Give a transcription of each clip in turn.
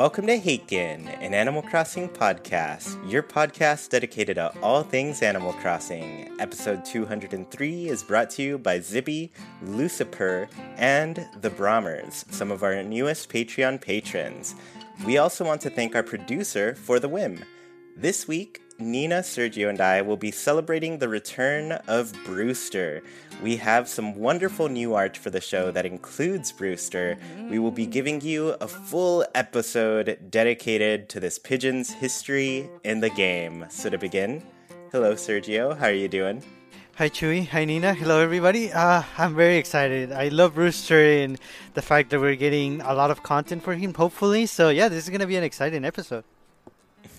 Welcome to Haken, an Animal Crossing podcast, your podcast dedicated to all things Animal Crossing. Episode 203 is brought to you by Zippy, Lucifer, and the Brahmers, some of our newest Patreon patrons. We also want to thank our producer for the whim. This week, Nina, Sergio, and I will be celebrating the return of Brewster. We have some wonderful new art for the show that includes Brewster. We will be giving you a full episode dedicated to this pigeon's history in the game. So to begin, hello Sergio, how are you doing? Hi Chewy, hi Nina, hello everybody. Uh, I'm very excited. I love Brewster and the fact that we're getting a lot of content for him, hopefully. So yeah, this is gonna be an exciting episode.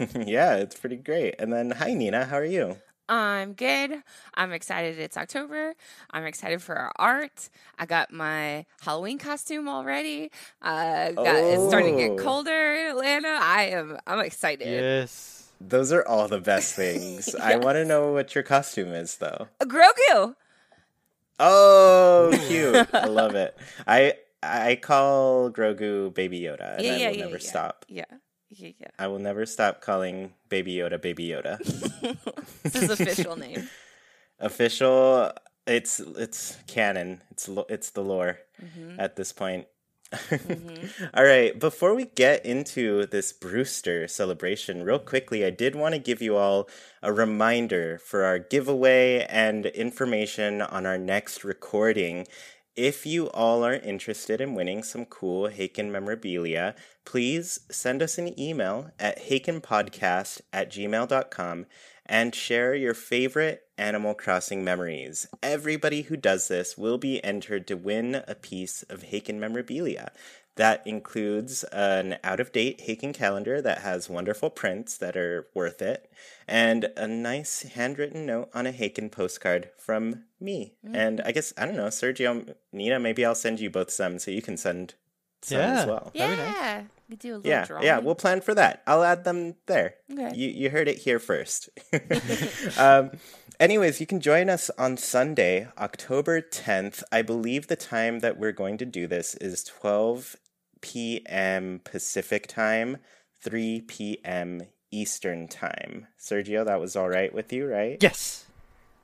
yeah, it's pretty great. And then, hi Nina, how are you? I'm good. I'm excited it's October. I'm excited for our art. I got my Halloween costume already. Uh, got, It's starting to get Oh. colder in Atlanta. I am. I'm excited. Yes. Those are all the best things. I want to know what your costume is, though. Uh, Grogu. Oh, cute! I love it. I I call Grogu Baby Yoda, and Yeah, I yeah, will yeah, never yeah. stop. Yeah. Yeah. I will never stop calling Baby Yoda Baby Yoda. This is official name. Official. It's it's canon. It's lo- it's the lore Mm-hmm. at this point. All right, before we get into this Brewster celebration, real quickly, I did want to give you all a reminder for our giveaway and information on our next recording. If you all are interested in winning some cool Haken memorabilia, please send us an email at hakenpodcast at gmail.com and share your favorite Animal Crossing memories. Everybody who does this will be entered to win a piece of Haken memorabilia. That includes an out of date Haken calendar that has wonderful prints that are worth it, and a nice handwritten note on a Haken postcard from me. And I guess, I don't know, Sergio, Nina, maybe I'll send you both some so you can send some as well. That'd nice. Yeah. We do a little Yeah, drawing. yeah, we'll plan for that. I'll add them there. Okay. You you heard it here first. um, anyways, you can join us on Sunday, October 10th. I believe the time that we're going to do this is 12 p.m. Pacific time, 3 p.m. Eastern time. Sergio, that was all right with you, right? Yes.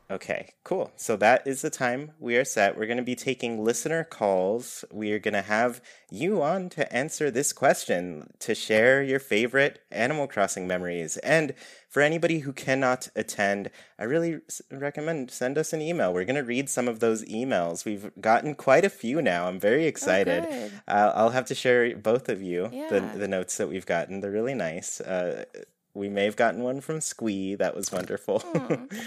Okay, cool. So that is the time we are set. We're going to be taking listener calls. We are going to have you on to answer this question, to share your favorite Animal Crossing memories. And for anybody who cannot attend, I really recommend send us an email. We're going to read some of those emails. We've gotten quite a few now. I'm very excited. good. uh, I'll have to share both of you the, the notes that we've gotten. They're really nice. Uh, we may have gotten one from Squee. That was wonderful.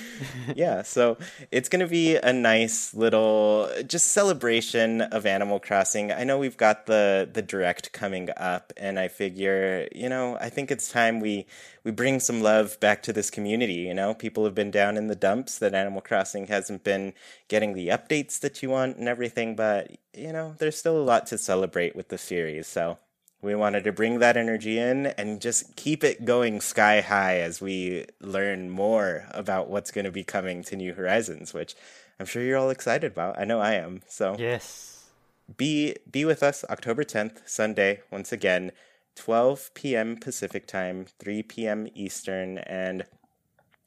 yeah, so it's going to be a nice little just celebration of Animal Crossing. I know we've got the the direct coming up and I figure, you know, I think it's time we we bring some love back to this community, you know? People have been down in the dumps that Animal Crossing hasn't been getting the updates that you want and everything, but you know, there's still a lot to celebrate with the series. So, we wanted to bring that energy in and just keep it going sky high as we learn more about what's going to be coming to New Horizons, which I'm sure you're all excited about. I know I am. So Yes. be be with us October 10th, Sunday, once again, 12 p.m. Pacific time, 3 p.m. Eastern, and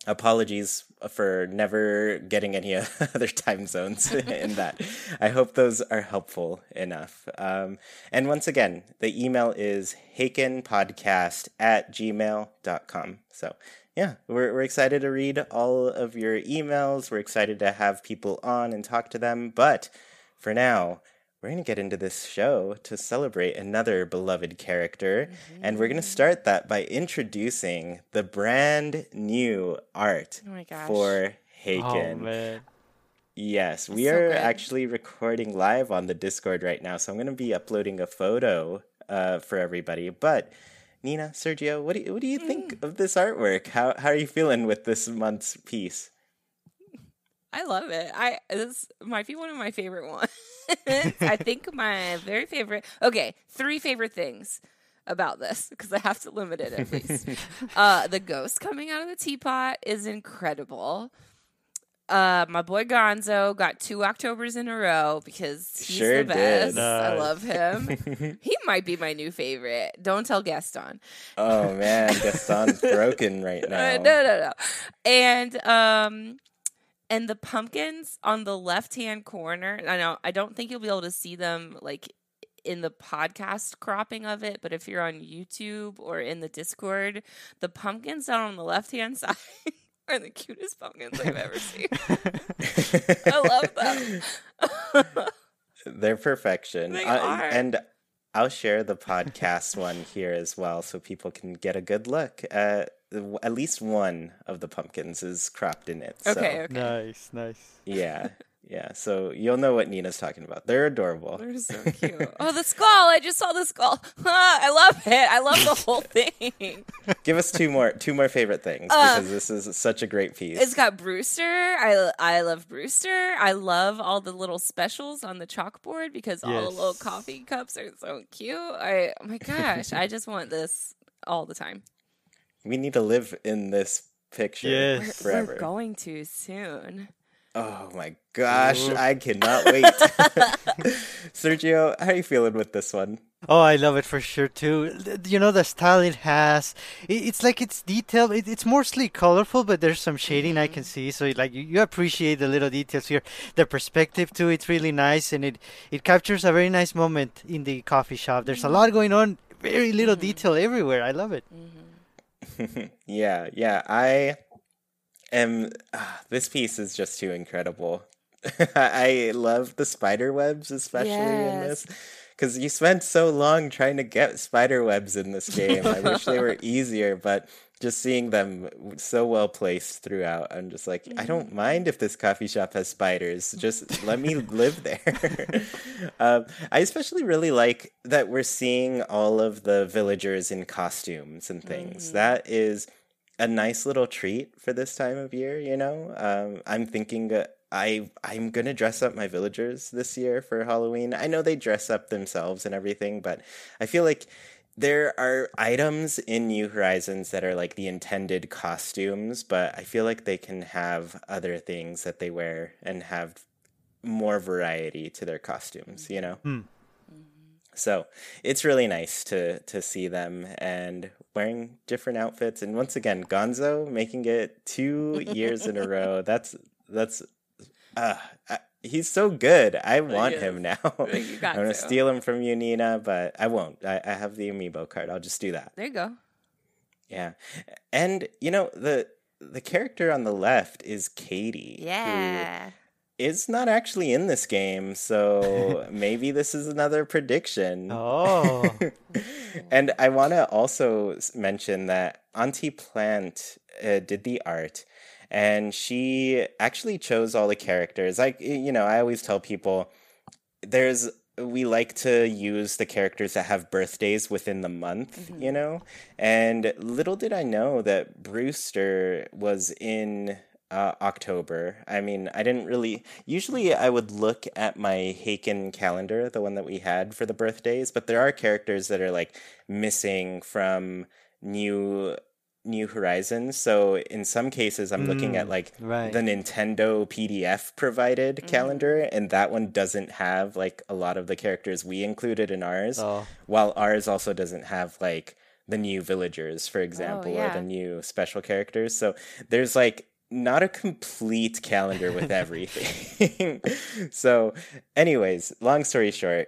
apologies for never getting any other time zones in that. I hope those are helpful enough. Um, and once again, the email is hakenpodcast at gmail.com. So yeah, we're, we're excited to read all of your emails. We're excited to have people on and talk to them. But for now, we're going to get into this show to celebrate another beloved character. And we're going to start that by introducing the brand new art Oh my gosh. for Oh Haken. man. yes, we so are good. actually recording live on the Discord right now. So I'm going to be uploading a photo uh, for everybody. But Nina, Sergio, what do you, what do you think Mm. of this artwork? How, how are you feeling with this month's piece? I love it. I this might be one of my favorite ones. I think my very favorite. Okay, three favorite things about this because I have to limit it at least. uh, the ghost coming out of the teapot is incredible. Uh, my boy Gonzo got two Octobers in a row because he's Sure the did. best. I love him. he might be my new favorite. Don't tell Gaston. Oh man, Gaston's broken right Uh, now. no, no, no. And um, and the pumpkins on the left hand corner. I know I don't think you'll be able to see them like in the podcast cropping of it, but if you're on YouTube or in the Discord, the pumpkins down on the left hand side are the cutest pumpkins I've ever seen. I love them. They're perfection. They Uh, are. and I'll share the podcast one here as well so people can get a good look at at least one of the pumpkins is cropped in it. So, okay, okay. Nice, nice. Yeah. Yeah. So you'll know what Nina's talking about. They're adorable. They're so cute. oh, the skull! I just saw the skull. I love it. I love the whole thing. Give us two more two more favorite things Uh, because this is such a great piece. It's got Brewster. I I love Brewster. I love all the little specials on the chalkboard because all the little coffee cups are so cute. I oh my gosh, I just want this all the time. We need to live in this picture Yes. We're, forever. we're going to soon. Oh my gosh, Ooh. I cannot wait. Sergio, how are you feeling with this one? Oh, I love it for sure too. You know the style it has. It's like it's detailed. It's mostly colorful, but there's some shading I can mm-hmm. see. So like you, you appreciate the little details here. The perspective too. It's really nice, and it it captures a very nice moment in the coffee shop. There's a mm-hmm. lot going on. Very little mm-hmm. detail everywhere. I love it. yeah, yeah. I am. ah, this piece is just too incredible. I love the spider webs, especially in this. Because you spent so long trying to get spider webs in this game. I wish they were easier, but just seeing them so well placed throughout, I'm just like, I don't mind if this coffee shop has spiders. Just let me live there. um, I especially really like that we're seeing all of the villagers in costumes and things. That is a nice little treat for this time of year. You know, um, I'm thinking. Uh, I I'm gonna dress up my villagers this year for Halloween. I know they dress up themselves and everything, but I feel like there are items in New Horizons that are like the intended costumes, but I feel like they can have other things that they wear and have more variety to their costumes, you know? Hmm. So it's really nice to to see them and wearing different outfits. And once again, Gonzo making it two years in a row. That's that's uh, he's so good. I want him now. I'm gonna to. steal him from you, Nina, but I won't. I, I have the amiibo card. I'll just do that. There you go. Yeah, and you know the the character on the left is Katie. who Yeah. is not actually in this game, so maybe this is another prediction. Oh, and I want to also mention that Auntie Plant uh, did the art, and she actually chose all the characters. Like you know, I always tell people there's we like to use the characters that have birthdays within the month, you know. And little did I know that Brewster was in uh, October. I mean, I didn't really. Usually, I would look at my Haken calendar, the one that we had for the birthdays, but there are characters that are like missing from new New Horizons. So in some cases, I'm looking at Mm, like right. the Nintendo PDF provided calendar, and that one doesn't have like a lot of the characters we included in ours, Oh. while ours also doesn't have like the new villagers, for example, or yeah. the new special characters. So there's like not a complete calendar with everything. so, anyways, long story short,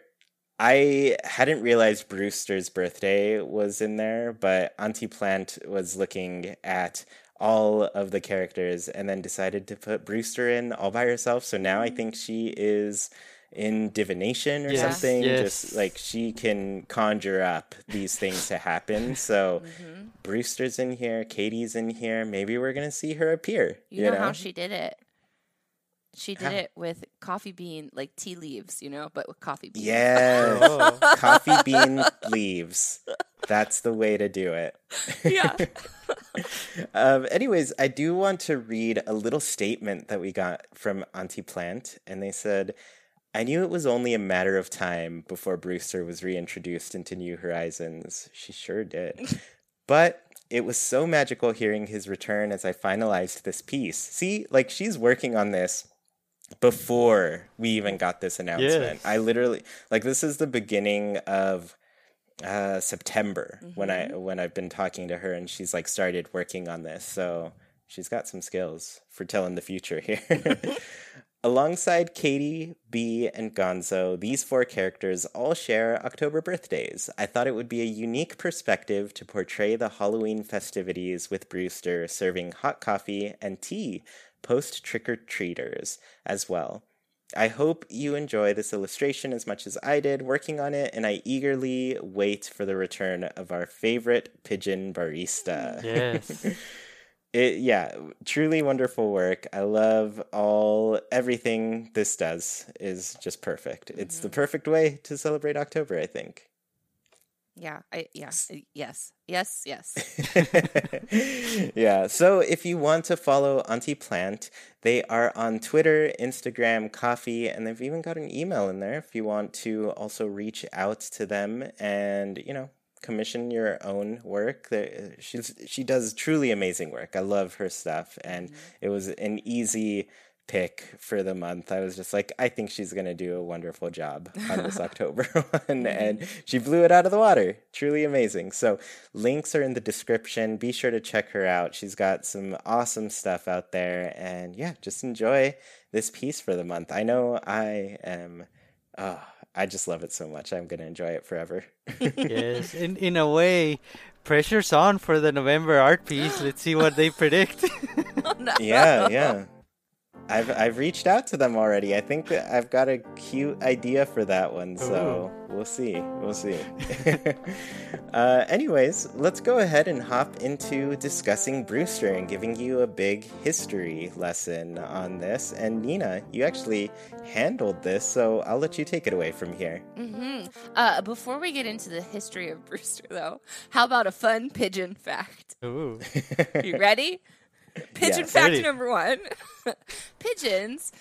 I hadn't realized Brewster's birthday was in there, but Auntie Plant was looking at all of the characters and then decided to put Brewster in all by herself. So now I think she is in divination or Yes, something. yes. Just like she can conjure up these things to happen. So mm-hmm. Brewster's in here, Katie's in here. Maybe we're gonna see her appear. You, know, how she did it? She did How? it with coffee bean, like tea leaves, you know, but with coffee beans. Yes. Oh. Coffee bean leaves. That's the way to do it. Yeah. um, anyways, I do want to read a little statement that we got from Auntie Plant, and they said, I knew it was only a matter of time before Brewster was reintroduced into New Horizons. She sure did. but It was so magical hearing his return as I finalized this piece. See, like she's working on this before we even got this announcement. Yes. I literally like this is the beginning of uh September when I when I've been talking to her and she's like started working on this. So she's got some skills for telling the future here. Alongside Katie, B, and Gonzo, these four characters all share October birthdays. I thought it would be a unique perspective to portray the Halloween festivities with Brewster serving hot coffee and tea post trick or treaters as well. I hope you enjoy this illustration as much as I did working on it, and I eagerly wait for the return of our favorite pigeon barista. Yes. It, yeah, truly wonderful work. I love all everything this does is just perfect. It's the mm-hmm. perfect way to celebrate October, I think. Yeah, I yeah, yes, yes, yes. yeah. So if you want to follow Auntie Plant, they are on Twitter, Instagram, Ko-fi, and they've even got an email in there if you want to also reach out to them and, you know, commission your own work. There- She's she does truly amazing work. I love her stuff and mm-hmm. it was an easy pick for the month. I was just like, I think she's going to do a wonderful job on this October one. And she blew it out of the water. Truly amazing. So, links are in the description. Be sure to check her out. She's got some awesome stuff out there. And yeah, just enjoy this piece for the month. I know I am. Oh, I just love it so much. I'm going to enjoy it forever. yes. In in a way, pressure's on for the November art piece. Let's see what they predict. Oh, yeah, yeah. I've I've reached out to them already. I think I've got a cute idea for that one, so we'll see. We'll see. uh, anyways, let's go ahead and hop into discussing Brewster and giving you a big history lesson on this. And Nina, you actually handled this, so I'll let you take it away from here. hmm Uh, before we get into the history of Brewster, though, how about a fun pigeon fact? Ooh. You ready? Pigeon Yes. fact number one: Pigeons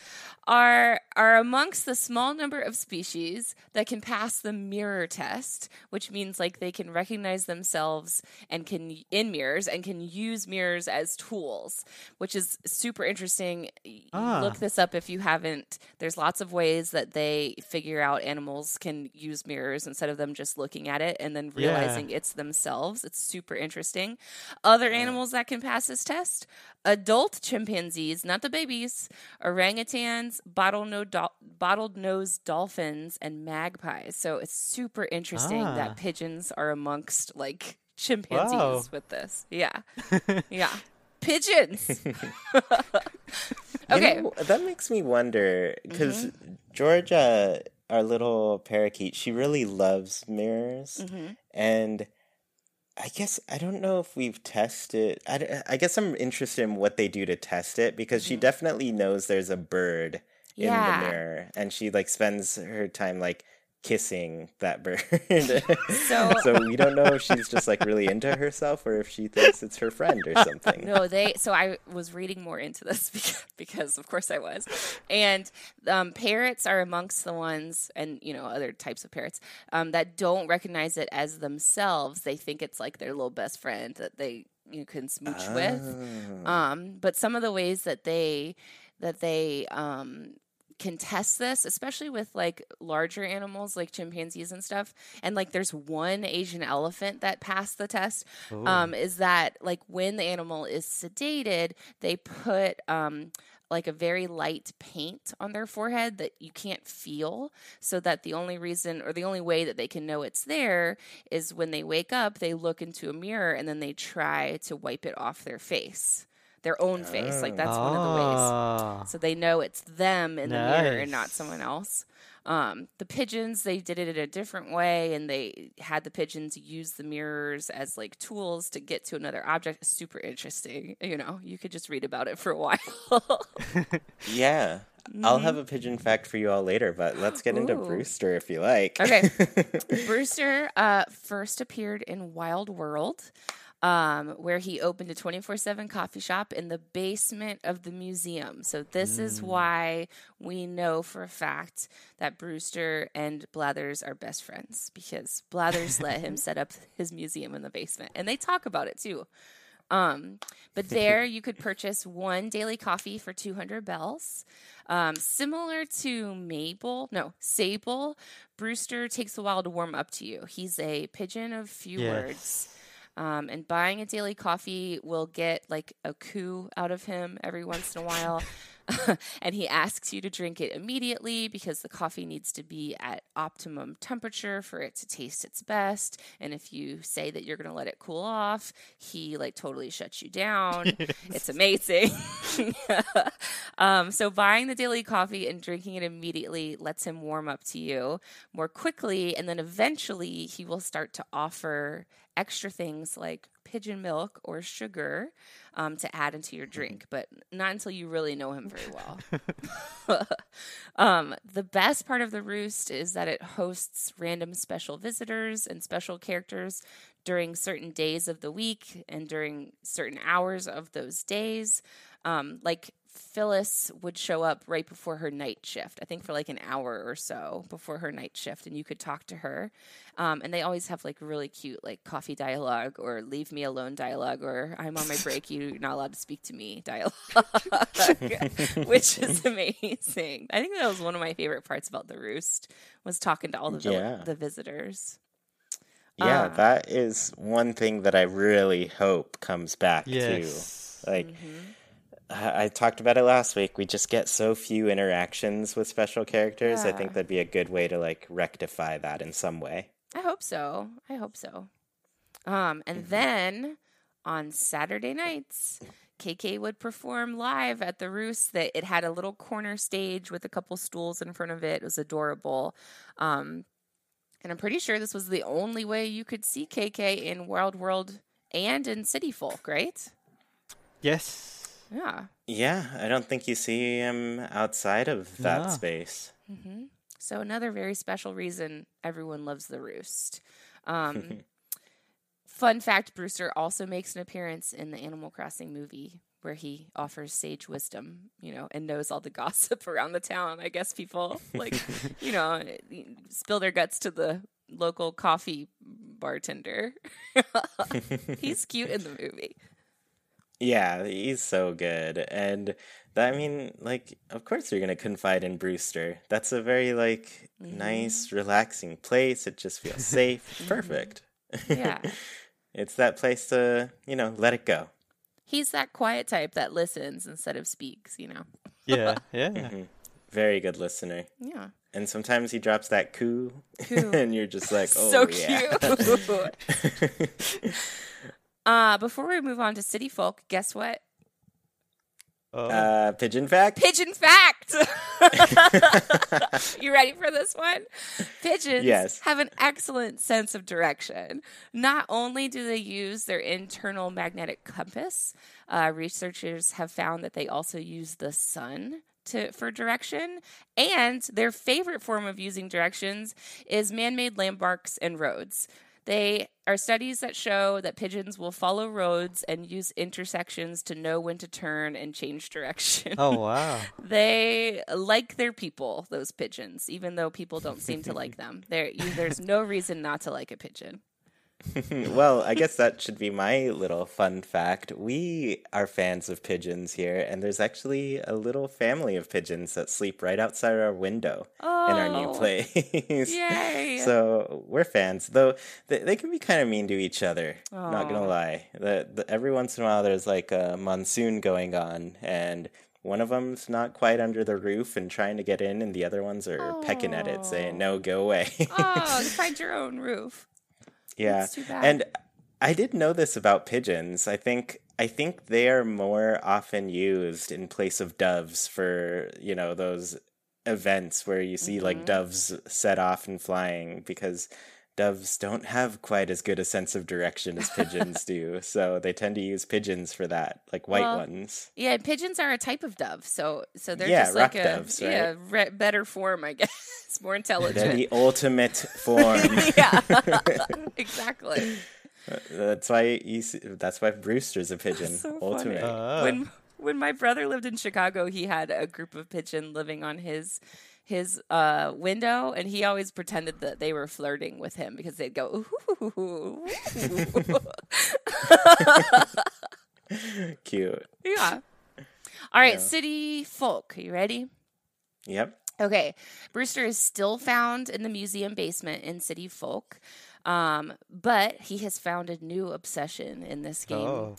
are are amongst the small number of species that can pass the mirror test, which means like they can recognize themselves and can in mirrors and can use mirrors as tools, which is super interesting. Ah. Look this up if you haven't. There's lots of ways that they figure out animals can use mirrors instead of them just looking at it and then Yeah. realizing it's themselves. It's super interesting. Other animals that can pass this test adult chimpanzees, not the babies, orangutans, bottlenose, dol- bottled nose dolphins, and magpies. So it's super interesting Ah. that pigeons are amongst like chimpanzees Wow. with this. Yeah. yeah. Pigeons. You okay. know, that makes me wonder because Mm-hmm. Georgia, our little parakeet, she really loves mirrors, Mm-hmm. and I guess I don't know if we've tested. I, I guess I'm interested in what they do to test it because she definitely knows there's a bird in Mm-hmm. The mirror, and she like spends her time like kissing that bird. So- so we don't know if she's just like really into herself or if she thinks it's her friend or something. No, they. So I was reading more into this because, because of course, I was. And um, parrots are amongst the ones, and you know, other types of parrots um, that don't recognize it as themselves. They think it's like their little best friend that they you can smooch with. Oh. Um, but some of the ways that they that they um, can test this, especially with like larger animals like chimpanzees and stuff, and like there's one Asian elephant that passed the test, um, is that like when the animal is sedated, they put um, like a very light paint on their forehead that you can't feel so that the only reason or the only way that they can know it's there is when they wake up they look into a mirror and then they try to wipe it off their face their own face like that's one of the ways Ah. so they know it's them in the mirror and not Nice. someone else um, the pigeons they did it in a different way and they had the pigeons use the mirrors as like tools to get to another object super interesting you know you could just read about it for a while Yeah. I'll have a pigeon fact for you all later, but let's get into Mm-hmm. Ooh. Brewster if you like. Okay. Brewster uh, first appeared in Wild World. Um, where he opened a 24 7 coffee shop in the basement of the museum. So, this is why we know for a fact that Brewster and Blathers are best friends because Blathers let him set up his museum in the basement. And they talk about it too. Um, but there you could purchase one daily coffee for 200 bells. Um, similar to Mabel, no, Sable, Brewster takes a while to warm up to you. He's a pigeon of few Yes. words. Um, and buying a daily coffee will get like a coo out of him every once in a while. and he asks you to drink it immediately because the coffee needs to be at optimum temperature for it to taste its best. And if you say that you're going to let it cool off, he like totally shuts you down. it's amazing. um, so buying the daily coffee and drinking it immediately lets him warm up to you more quickly. And then eventually he will start to offer extra things like pigeon milk or sugar um, to add into your drink, but not until you really know him very well. um, the best part of the roost is that it hosts random special visitors and special characters during certain days of the week and during certain hours of those days. Um, like Phyllis would show up right before her night shift, I think for like an hour or so before her night shift, and you could talk to her. Um, and they always have like really cute like coffee dialogue or leave me alone dialogue or I'm on my break, you're not allowed to speak to me dialogue, which is amazing. I think that was one of my favorite parts about the roost was talking to all the vil- Yeah. the visitors. Yeah, Ah. that is one thing that I really hope comes back Yes. too. Like Mm-hmm. I I talked about it last week. We just get so few interactions with special characters. I think that'd be a good way to like rectify that in some way. I hope so. I hope so. Um, and then on Saturday nights, KK would perform live at the Roost. That it had a little corner stage with a couple stools in front of it. It was adorable. Um, and I'm pretty sure this was the only way you could see KK in Wild World and in City Folk, right? Yes. Yeah. Yeah, I don't think you see him outside of that space. So another very special reason everyone loves the roost. Um, fun fact: Brewster also makes an appearance in the Animal Crossing movie where he offers sage wisdom, you know, and knows all the gossip around the town. I guess people like, you know, spill their guts to the local coffee bartender. He's cute in the movie. Yeah, he's so good. And that, I mean, like, of course you're gonna confide in Brewster. That's a very like nice, relaxing place. It just feels safe. Perfect. Yeah. it's that place to, you know, let it go. He's that quiet type that listens instead of speaks, you know. Yeah. Yeah. Mm-hmm. Very good listener. Yeah. And sometimes he drops that coo, Coo. and you're just like, oh, so yeah. cute. Uh, before we move on to city folk, guess what? Oh. uh, pigeon fact? Pigeon fact. you ready for this one? Pigeons Yes. have an excellent sense of direction. Not only do they use their internal magnetic compass, uh, researchers have found that they also use the sun to for direction. And their favorite form of using directions is man-made landmarks and roads. They are studies that show that pigeons will follow roads and use intersections to know when to turn and change direction. oh wow. They like their people, those pigeons, even though people don't seem to like them. There, you, there's no reason not to like a pigeon. well, I guess that should be my little fun fact. We are fans of pigeons here, and there's actually a little family of pigeons that sleep right outside our window in our new Oh, place. Yay! So we're fans, though they, they can be kind of mean to each other. Not gonna lie. The, the, every once in a while, there's like a monsoon going on, and one of them's not quite under the roof and trying to get in, and the other ones are pecking at it, saying, "No, go away." Oh, find your own roof. Yeah. That's too bad. And I did know this about pigeons. I think I think they are more often used in place of doves for, you know, those events where you see Mm-hmm. like doves set off and flying because doves don't have quite as good a sense of direction as pigeons do. So they tend to use pigeons for that, like white Well, ones. Yeah, pigeons are a type of dove, so so they're Yeah, just like a doves, right? yeah re- better form, I guess, more They're the ultimate form. yeah, exactly. That's why you see, that's why Brewster's a pigeon. so ultimate. funny. Ah. when when my brother lived in Chicago, he had a group of pigeon living on his his uh, window, and he always pretended that they were flirting with him because they'd go. Ooh. Cute. yeah. All right, Yeah. city folk. Are you ready? Yep. Okay, Brewster is still found in the museum basement in City Folk, um, but he has found a new obsession in this game. Oh.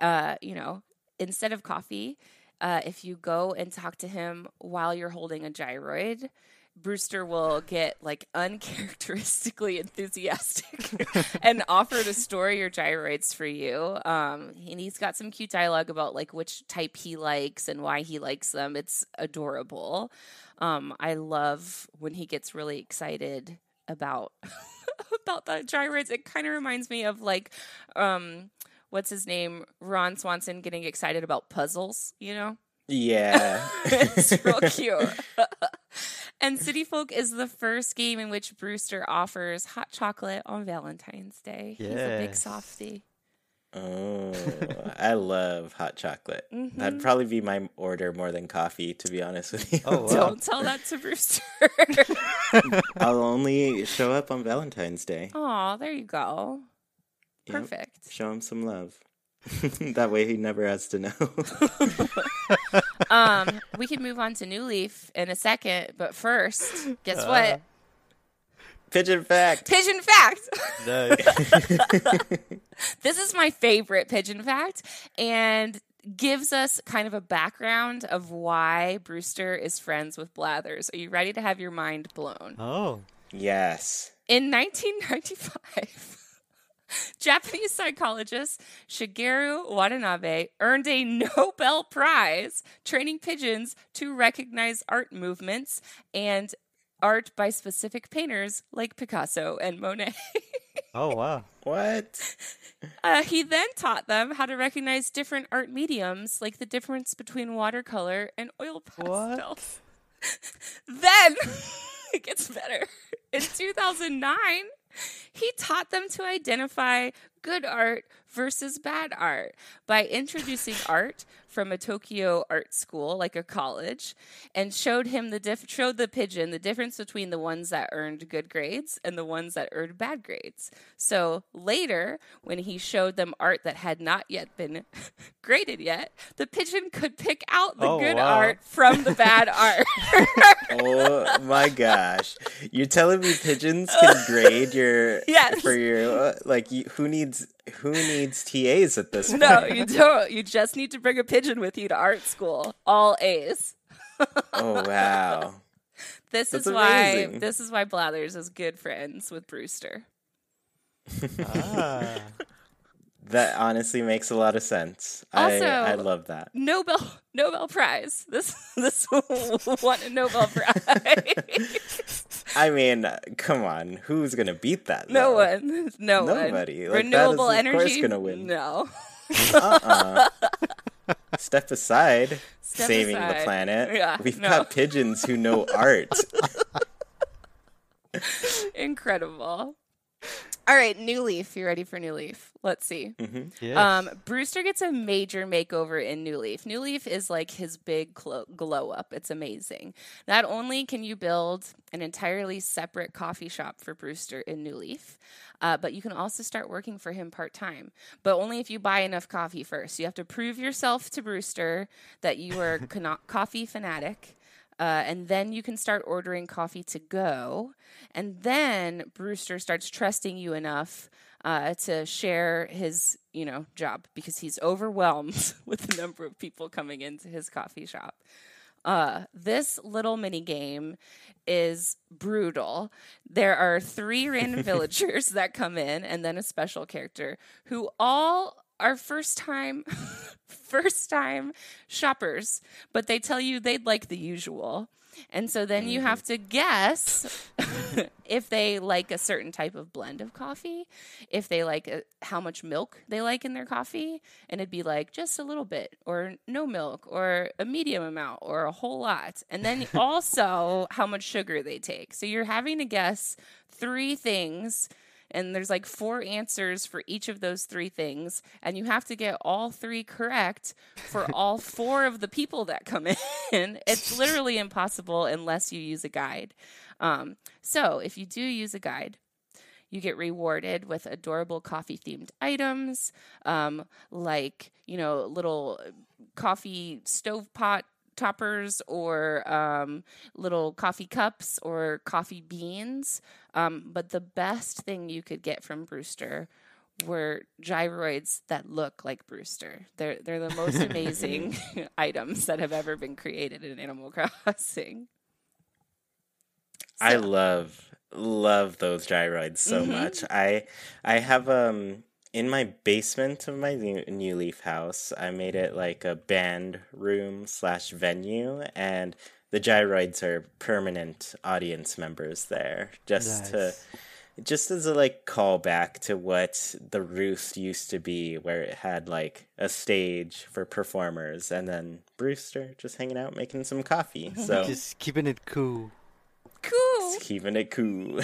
Uh, you know, instead of coffee, uh, if you go and talk to him while you're holding a gyroid, Brewster will get like uncharacteristically enthusiastic and offer to store your gyroids for you. Um, and he's got some cute dialogue about like which type he likes and why he likes them. It's adorable. Um, I love when he gets really excited about about the gyroids. It kind of reminds me of like um, what's his name, Ron Swanson getting excited about puzzles. You know, Yeah. it's real cute. And City Folk is the first game in which Brewster offers hot chocolate on Valentine's Day. He's a big Yes. softie. oh, I love hot chocolate. Mm-hmm. That'd probably be my order more than coffee, to be honest with you. Oh, wow. Don't tell that to Brewster. I'll only show up on Valentine's Day. Aw, there you go. Yep. Perfect. Show him some love. that way he never has to know. um, we can move on to New Leaf in a second, but first, guess what? Pigeon fact. Pigeon fact. Nice. this is my favorite pigeon fact, and gives us kind of a background of why Brewster is friends with Blathers. Are you ready to have your mind blown? oh. Yes. In 1995, Japanese psychologist Shigeru Watanabe earned a Nobel Prize training pigeons to recognize art movements and art by specific painters like Picasso and Monet. Oh wow. What? Uh, he then taught them how to recognize different art mediums, like the difference between watercolor and oil pastels. then it gets better. In 2009, he taught them to identify good art versus bad art by introducing art from a Tokyo art school, like a college, and showed him the diff- showed the pigeon the difference between the ones that earned good grades and the ones that earned bad grades. So later, when he showed them art that had not yet been graded yet, the pigeon could pick out the Oh, good wow. art from the bad art. Oh my gosh! You're telling me pigeons can grade your Yes. for your like who needs who needs TAs at this point? no, you don't. You just need to bring a pigeon with you to art school. All A's. Oh wow! This That's is why this is why Blathers is good friends with Brewster. Ah. That honestly makes a lot of sense. Also- I I love that. Nobel Nobel Prize. This this won a Nobel Prize. I mean, come on, who's gonna beat that? no though? one. No Nobody. one. Like, that is, Renewable of course, energy. gonna win. No. Uh-uh. Step aside, Step saving aside. the planet. Yeah, We've no. got pigeons who know art. Incredible. All right, New Leaf. You ready for New Leaf? Let's see. Yes. Um, Brewster gets a major makeover in New Leaf. New Leaf is like his big clo- glow up. It's amazing. Not only can you build an entirely separate coffee shop for Brewster in New Leaf, uh, but you can also start working for him part time. But only if you buy enough coffee first. You have to prove yourself to Brewster that you are a cano- coffee fanatic. Uh, and then you can start ordering coffee to go. And then Brewster starts trusting you enough uh, to share his, you know, job because he's overwhelmed with the number of people coming into his coffee shop. Uh, this little mini game is brutal. There are three random villagers that come in, and then a special character who all are first time, first time shoppers, but they tell you they'd like the usual. And so then you have to guess if they like a certain type of blend of coffee, if they like uh how much milk they like in their coffee, and it'd be like just a little bit, or no milk, or a medium amount, or a whole lot. And then also how much sugar they take. So you're having to guess three things and there's like four answers for each of those three things and you have to get all three correct for all four of the people that come in it's literally impossible unless you use a guide um, so if you do use a guide you get rewarded with adorable coffee themed items um, like you know little coffee stovetop toppers or um, little coffee cups or coffee beans. Um, but the best thing you could get from Brewster were gyroids that look like Brewster. They're they're the most amazing items that have ever been created in Animal Crossing. So. I love love those gyroids so mm-hmm. much. I I have um in my basement of my new leaf house, I made it like a band room slash venue, and the gyroids are permanent audience members there, just nice. to just as a like callback to what the roost used to be where it had like a stage for performers and then brewster just hanging out making some coffee so just keeping it cool cool just keeping it cool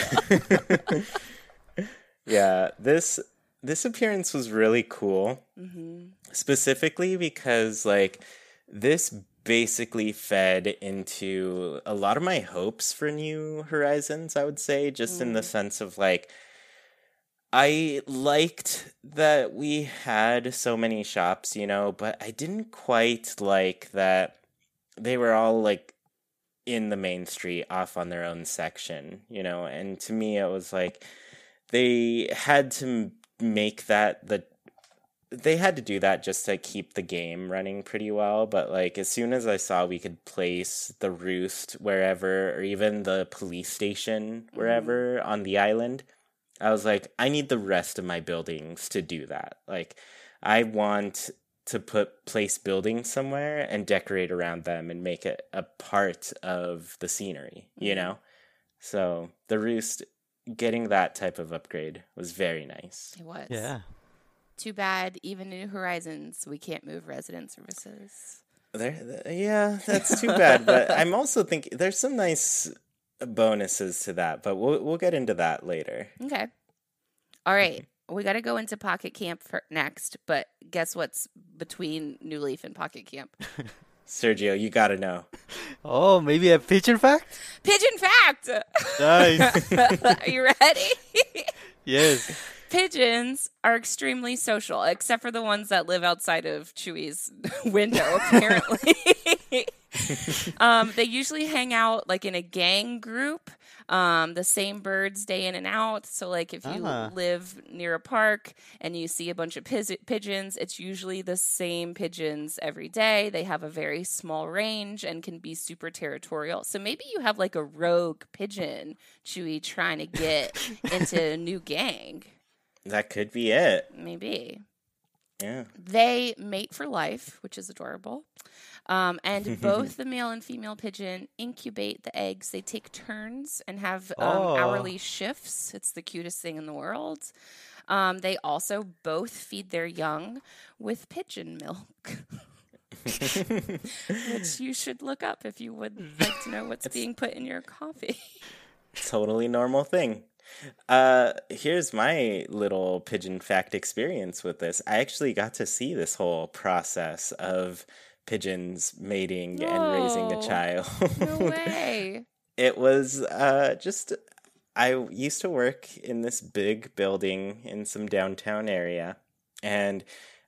yeah this this appearance was really cool. Mm-hmm. Specifically because like this basically fed into a lot of my hopes for New Horizons, I would say, just mm. in the mm. sense of like I liked that we had so many shops, you know, but I didn't quite like that they were all like in the main street off on their own section, you know, and to me it was like they had to make that the they had to do that just to keep the game running pretty well but like as soon as i saw we could place the roost wherever or even the police station wherever mm-hmm. on the island i was like i need the rest of my buildings to do that like i want to put place buildings somewhere and decorate around them and make it a part of the scenery mm-hmm. you know so the roost getting that type of upgrade was very nice. It was. Yeah. Too bad, even New Horizons, we can't move resident services. There, yeah, that's too bad. but I'm also thinking there's some nice bonuses to that, but we'll we'll get into that later. Okay. All right. Mm-hmm. we got to go into Pocket Camp for next, but guess what's between New Leaf and Pocket Camp? Sergio, you gotta know. Oh, maybe a pigeon fact? Pigeon fact! Nice. Are you ready? yes. Pigeons are extremely social, except for the ones that live outside of Chewy's window, apparently. um, they usually hang out like in a gang group um, the same birds day in and out. So, like, if you uh-huh. live near a park and you see a bunch of piz- pigeons, it's usually the same pigeons every day. They have a very small range and can be super territorial. So, maybe you have like a rogue pigeon, Chewy, trying to get into a new gang. That could be it. Maybe. Yeah. They mate for life, which is adorable. Um, and both the male and female pigeon incubate the eggs. They take turns and have um, oh. hourly shifts. It's the cutest thing in the world. Um, they also both feed their young with pigeon milk. Which you should look up if you would like to know what's it's being put in your coffee. totally normal thing. Uh, here's my little pigeon fact experience with this. I actually got to see this whole process of pigeons mating Whoa. and raising a child. no way. It was uh, just I used to work in this big building in some downtown area, and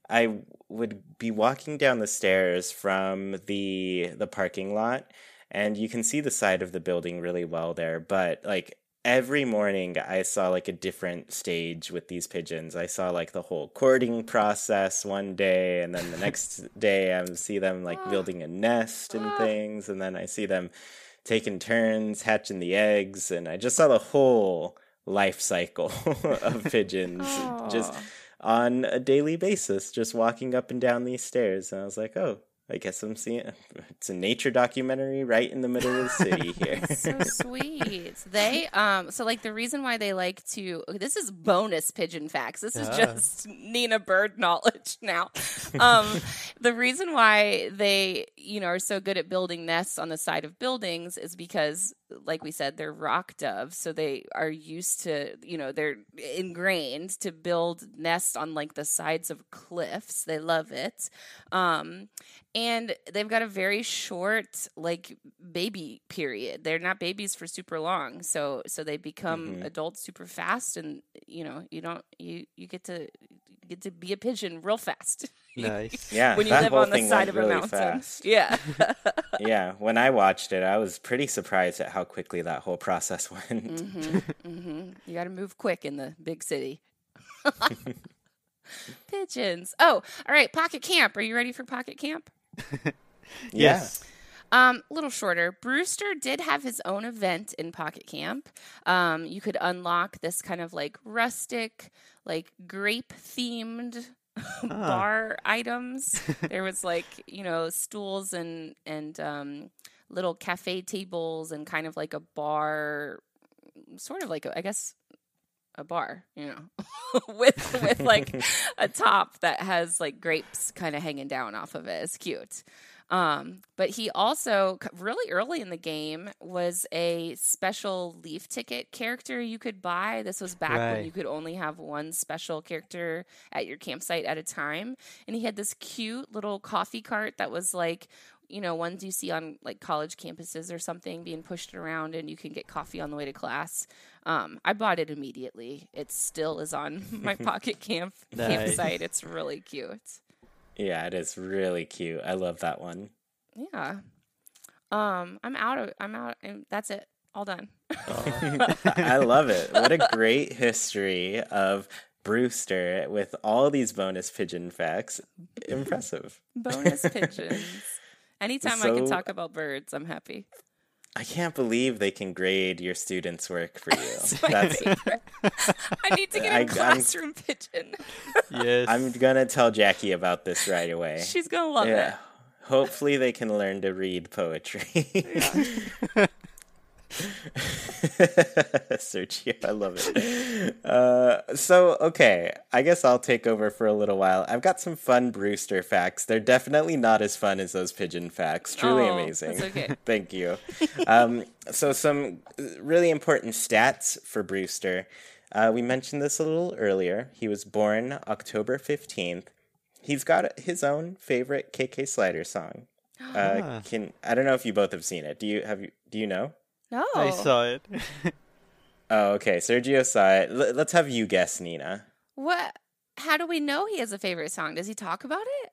I would be walking down the stairs from the the parking lot, and you can see the side of the building really well there. But like every morning I saw like a different stage with these pigeons. I saw like the whole courting process one day, and then the next day I see them like ah. building a nest and ah. things, and then I see them taking turns hatching the eggs, and I just saw the whole life cycle of pigeons just on a daily basis, just walking up and down these stairs. And I was like, oh, I guess I'm seeing it's a nature documentary right in the middle of the city here. so sweet. They um so like the reason why they like to this is bonus pigeon facts. This is Yeah. just Nina Bird knowledge now. Um the reason why they, you know, are so good at building nests on the side of buildings is because like we said they're rock doves, so they are used to, you know, they're ingrained to build nests on like the sides of cliffs. They love it. Um and they've got a very short like baby period they're not babies for super long so so they become Mhm. adults super fast and you know you don't you you get to you get to be a pigeon real fast Nice. Yeah, when you live on the side went of a mountain fast. yeah yeah, when I watched it, I was pretty surprised at how quickly that whole process went. hmm hmm You got to move quick in the big city. Pigeons. Oh, all right. Pocket Camp. Are you ready for Pocket Camp? Yes. Um, a little shorter. Brewster did have his own event in Pocket Camp. Um, you could unlock this kind of like rustic, like grape themed bar items. there was like you know stools and and um, little cafe tables and kind of like a bar, sort of like a, I guess a bar, you know, with with like a top that has like grapes kind of hanging down off of it. It's cute. Um, but he also really early in the game was a special leaf ticket character you could buy. This was back when you could only have one special character at your campsite at a time. And he had this cute little coffee cart that was like, you know, ones you see on like college campuses or something being pushed around and you can get coffee on the way to class. Um, I bought it immediately. It still is on my pocket camp Nice. campsite. It's really cute. Yeah, it is really cute. I love that one. Yeah. Um, I'm out of. I'm out. And that's it. All done. I love it. What a great history of Brewster with all these bonus pigeon facts. Impressive. Bonus pigeons. Anytime I can talk about birds, I'm happy. I can't believe they can grade your students' work for you. My That's favorite. I need to get a I- I'm- classroom pigeon. Yes. I'm gonna tell Jackie about this right away. She's gonna love yeah. Hopefully they can learn to read poetry. Sergio, I love it. Uh, so, okay, I guess I'll take over for a little while. I've got some fun Brewster facts. They're definitely not as fun as those pigeon facts. Truly Oh, amazing. okay. Thank you. Um, so, some really important stats for Brewster. Uh, we mentioned this a little earlier. He was born October 15th. He's got his own favorite KK Slider song. Uh, can I don't know if you both have seen it. Do you have you do you know? It. No. I saw it. Oh, okay. Sergio saw it. L- let's have you guess, Nina. What? How do we know he has a favorite song? Does he talk about it?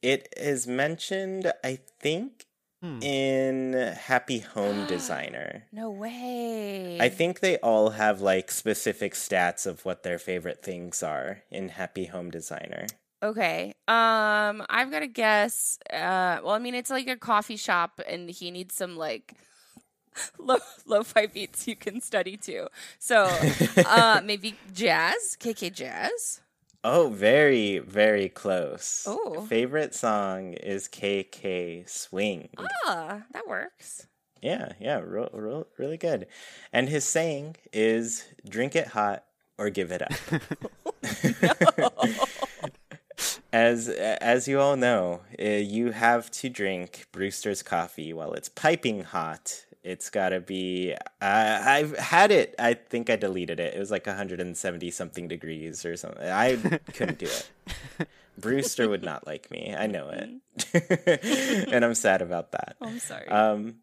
It is mentioned, I think, Hmm. in Happy Home Designer. No way. I think they all have like specific stats of what their favorite things are in Happy Home Designer. Okay. Um, I've got to guess. Uh, well, I mean, it's like a coffee shop, and he needs some like low lo-fi beats you can study too. So, uh, maybe jazz, KK jazz. Oh, very, very close. Oh. Favorite song is KK Swing. Ah, that works. Yeah, yeah, real, real, really good. And his saying is drink it hot or give it up. as as you all know, uh, you have to drink Brewster's coffee while it's piping hot. It's got to be uh, I've had it. I think I deleted it. It was like 170 something degrees or something. I couldn't do it. Brewster would not like me. I know it. and I'm sad about that. Oh, I'm sorry. Um,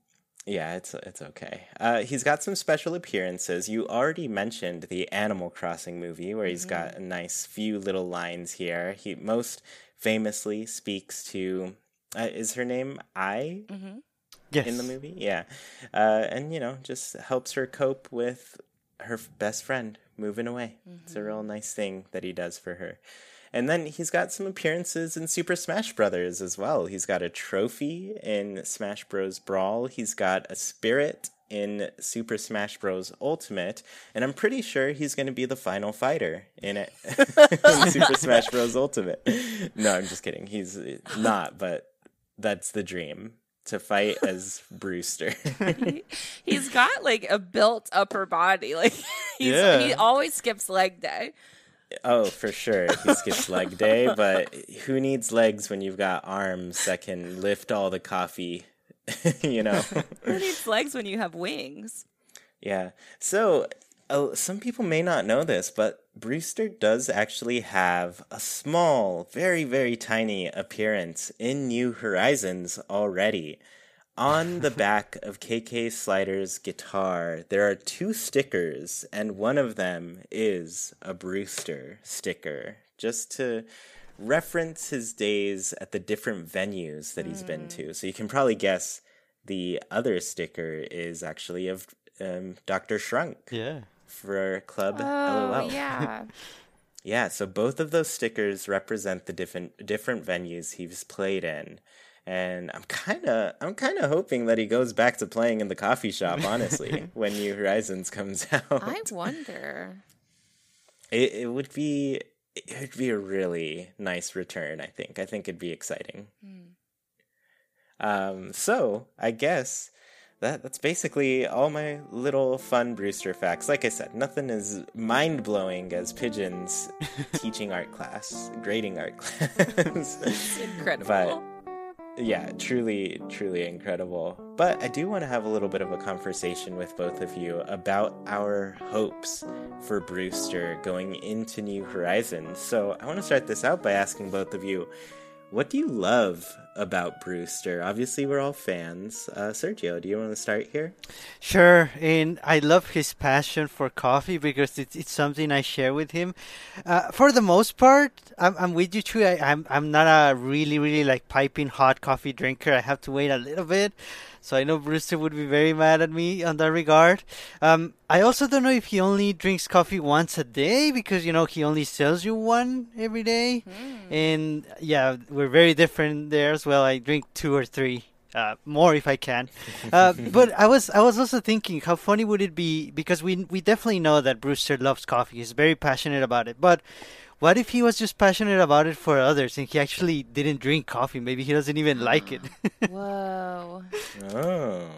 yeah, it's it's okay. Uh, he's got some special appearances. You already mentioned the Animal Crossing movie, where he's got a nice few little lines here. He most famously speaks to. Uh, is her name I hmm Yes. in the movie? Yeah, uh, and you know, just helps her cope with her f- best friend moving away. It's a real nice thing that he does for her. And then he's got some appearances in Super Smash Brothers as well. He's got a trophy in Smash Bros. Brawl. He's got a spirit in Super Smash Bros. Ultimate, and I'm pretty sure he's going to be the final fighter in it in Super Smash Bros. Ultimate. No, I'm just kidding. He's not, but that's the dream to fight as Brewster. he, he's got like a built upper body. Like he's, Yeah. he always skips leg day. oh, for sure. He skips leg day, but who needs legs when you've got arms that can lift all the coffee? you know? Who needs legs when you have wings? Yeah. So, uh, some people may not know this, but Brewster does actually have a small, very, very tiny appearance in New Horizons already. On the back of KK Slider's guitar, there are two stickers, and one of them is a Brewster sticker, just to reference his days at the different venues that he's been to. So you can probably guess the other sticker is actually of um, Dr. Shrunk Yeah. For Club Oh LOL. yeah. Yeah, so both of those stickers represent the different different venues he's played in. And I'm kind of I'm kind of hoping that he goes back to playing in the coffee shop, honestly, when New Horizons comes out. I wonder. It it would be it would be a really nice return, I think. I think it'd be exciting. Um so, I guess that that's basically all my little fun Brewster facts. Like I said, nothing as mind blowing as pigeons teaching art class, grading art class. It's incredible. But- yeah, truly, truly incredible. But I do want to have a little bit of a conversation with both of you about our hopes for Brewster going into New Horizons. So I want to start this out by asking both of you, what do you love about Brewster? Obviously, we're all fans. Uh, Sergio, do you want to start here? Sure, and I love his passion for coffee because it's, it's something I share with him. Uh, for the most part, I'm, I'm with you too. I, I'm I'm not a really really like piping hot coffee drinker. I have to wait a little bit, so I know Brewster would be very mad at me on that regard. Um, I also don't know if he only drinks coffee once a day because you know he only sells you one every day, and yeah, we're very different there as well. I drink two or three uh, more if I can. Uh, but I was I was also thinking how funny would it be because we we definitely know that Brewster loves coffee. He's very passionate about it. But what if he was just passionate about it for others and he actually didn't drink coffee? Maybe he doesn't even like it. Whoa. Oh,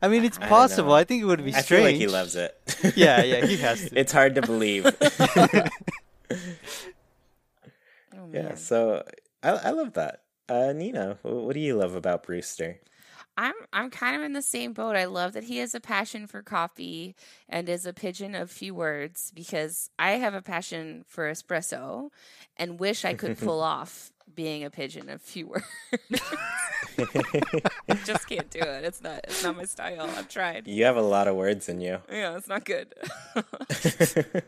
I mean, it's possible. know. I think it would be I strange. feel like he loves it. Yeah, yeah, he has to. it's hard to believe. Oh, yeah, so I, I love that. Uh, Nina, what do you love about Brewster? I'm I'm kind of in the same boat. I love that he has a passion for coffee and is a pigeon of few words because I have a passion for espresso and wish I could pull off being a pigeon of few words. I just can't do it. It's not it's not my style. I've tried. You have a lot of words in you. Yeah, it's not good.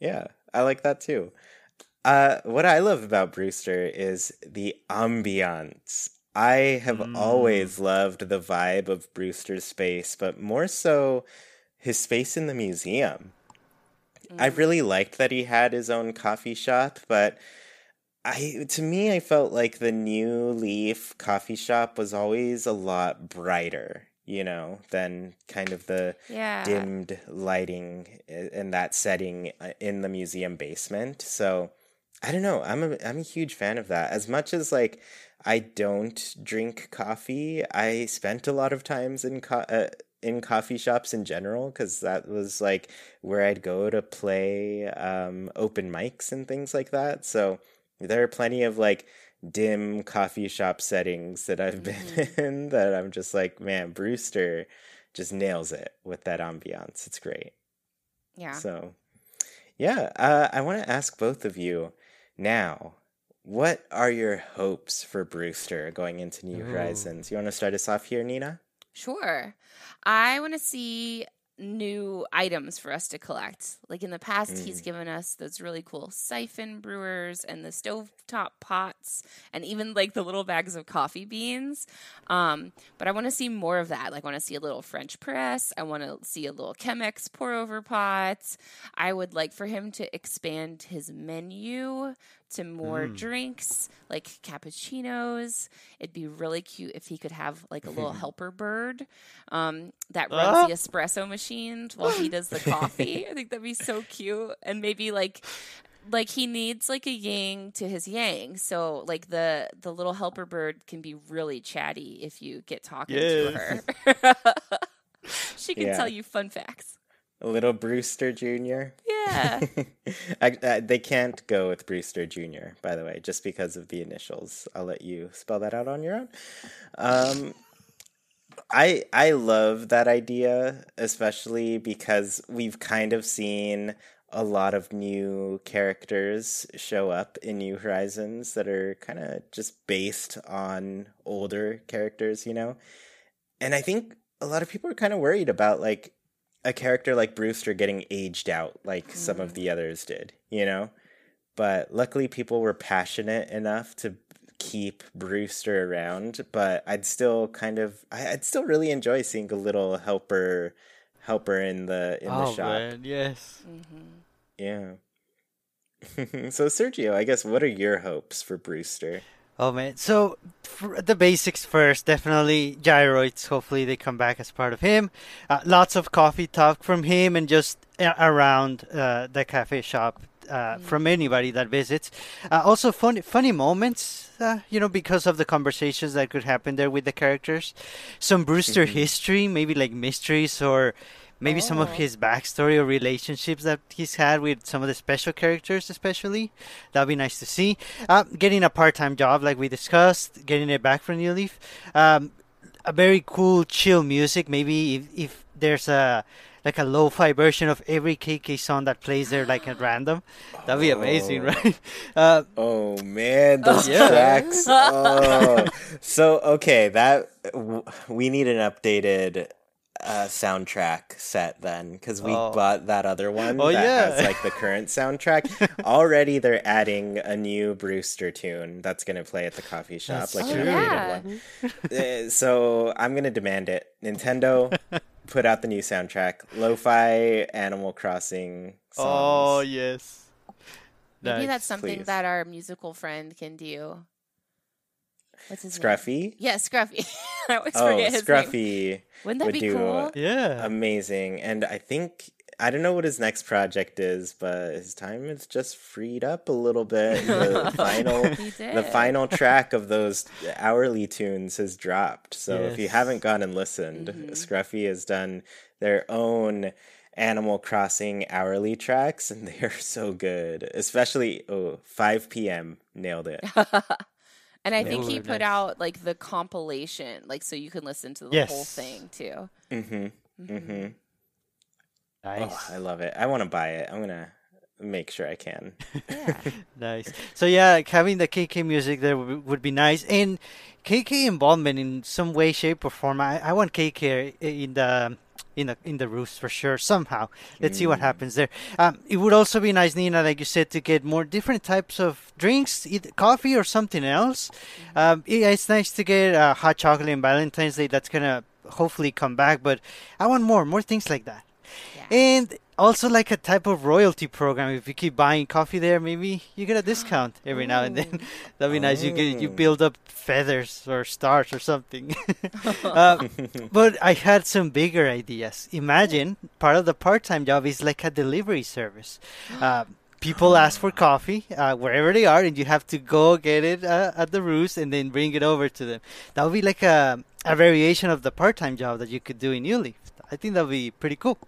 yeah, I like that too. Uh, what I love about Brewster is the ambiance. I have always loved the vibe of Brewster's space, but more so his space in the museum. I really liked that he had his own coffee shop, but I to me I felt like the New Leaf coffee shop was always a lot brighter, you know, than kind of the yeah. dimmed lighting in that setting uh, in the museum basement. So I don't know. I'm a I'm a huge fan of that. As much as like I don't drink coffee, I spent a lot of times in co- uh, in coffee shops in general because that was like where I'd go to play um, open mics and things like that. So there are plenty of like dim coffee shop settings that I've been in that I'm just like, man, Brewster just nails it with that ambiance. It's great. Yeah. So, yeah, uh, I want to ask both of you now. What are your hopes for Brewster going into New Horizons? You want to start us off here, Nina? Sure. I want to see new items for us to collect. Like in the past, he's given us those really cool siphon brewers and the stovetop pots and even like the little bags of coffee beans. Um, but I want to see more of that. Like, I want to see a little French press. I want to see a little Chemex pour over pots. I would like for him to expand his menu to more drinks like cappuccinos. It'd be really cute if he could have like a little helper bird um, that runs Ah. the espresso machine while he does the coffee. I think that'd be so cute. And maybe like like he needs like a yin to his yang. So like the the little helper bird can be really chatty if you get talking to her. she can Yeah. tell you fun facts. A little Brewster Jr. Yeah. I, I, they can't go with Brewster Jr. By the way, just because of the initials. I'll let you spell that out on your own. Um, I I love that idea, especially because we've kind of seen a lot of new characters show up in New Horizons that are kind of just based on older characters, you know. And I think a lot of people are kind of worried about like a character like Brewster getting aged out like some of mm. the others did, you know? But luckily people were passionate enough to keep Brewster around, but I'd still kind of I- I'd still really enjoy seeing a little helper helper in the in the oh shop. man, yes. Mm-hmm. Yeah. so Sergio, I guess what are your hopes for Brewster? Oh man, so the basics first, definitely gyroids. Hopefully they come back as part of him. Uh, lots of coffee talk from him and just uh, around uh, the cafe shop uh, from anybody that visits. Uh, also, funny funny moments, uh, you know, because of the conversations that could happen there with the characters. Some Brewster history, maybe like mysteries or maybe some of Oh. his backstory or relationships that he's had with some of the special characters, especially. That'd be nice to see. Uh, getting a part-time job, like we discussed, getting it back from New Leaf. Um, a very cool, chill music. Maybe if, if there's a like a lo-fi version of every KK song that plays there, like at random, that'd be amazing, Oh. right? Uh, Oh man, those Yeah. tracks. Oh. so okay, that w- we need an updated uh, soundtrack set then because we Oh. bought that other one Oh, that yeah. has like the current soundtrack. Already, they're adding a new Brewster tune that's gonna play at the coffee shop, That's like true. an Yeah. one. Uh, so I'm gonna demand it. Nintendo, put out the new soundtrack. Lo-fi Animal Crossing songs. oh yes. Maybe Nice. that's something please. that our musical friend can do. What's his name? Scruffy. Yeah, Scruffy. I always Oh, forget his name. Scruffy. Wouldn't that would be do, cool? uh, Yeah. amazing and i think i don't know what his next project is but his time is just freed up a little bit the final the final track of those hourly tunes has dropped so if you haven't gone and listened Mm-hmm. scruffy has done their own animal crossing hourly tracks and they are so good especially oh 5 p.m nailed it and I think he put nice. out like the compilation, like so you can listen to the Yes. whole thing too. mm-hmm mm-hmm Nice. oh i love it i want to buy it i'm gonna make sure i can Yeah. Nice. So yeah, like, having the KK music there would, would be nice, and KK involvement in some way, shape, or form. I, I want KK in the in the in the Roost for sure somehow. Let's see what Mm. happens there. Um, it would also be nice, Nina, like you said, to get more different types of drinks, either coffee or something else. Um, yeah, it's nice to get uh, hot chocolate in Valentine's Day. That's gonna hopefully come back, but I want more, more things like that. Yeah. And also like a type of royalty program. If you keep buying coffee there, maybe you get a discount every now and then. That'd be nice. You get you Oh. build up feathers or stars or something. uh, but I had some bigger ideas. Imagine part of the part-time job is like a delivery service. Uh, people ask for coffee uh, wherever they are, and you have to go get it uh, at the roost and then bring it over to them. That would be like a a variation of the part-time job that you could do in New Leaf. I think that would be pretty cool.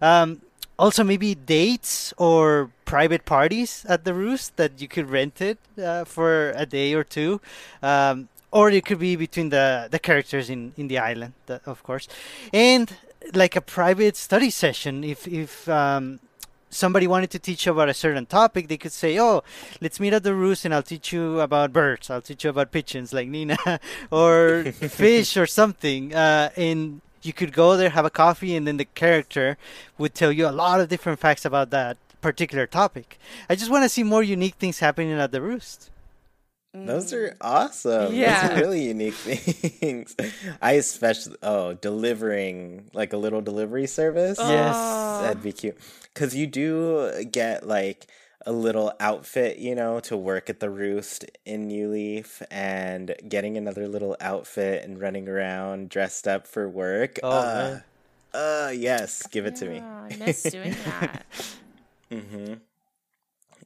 Um, also, maybe dates or private parties at the Roost that you could rent it uh, for a day or two. Um, or it could be between the, the characters in, in the island, of course. And like a private study session. If, if um, somebody wanted to teach you about a certain topic, they could say, "Oh, let's meet at the roost, and I'll teach you about birds. I'll teach you about pigeons, like Nina, or fish, or something." Uh, and you could go there, have a coffee, and then the character would tell you a lot of different facts about that particular topic. I just want to see more unique things happening at the roost. Those are awesome. Those Yeah. are really unique things. I especially oh, delivering like a little delivery service. Yes. That'd be cute. Cause you do get like a little outfit, you know, to work at the roost in New Leaf and getting another little outfit and running around dressed up for work. Oh, uh, man. uh yes, give it to me. I miss doing that. hmm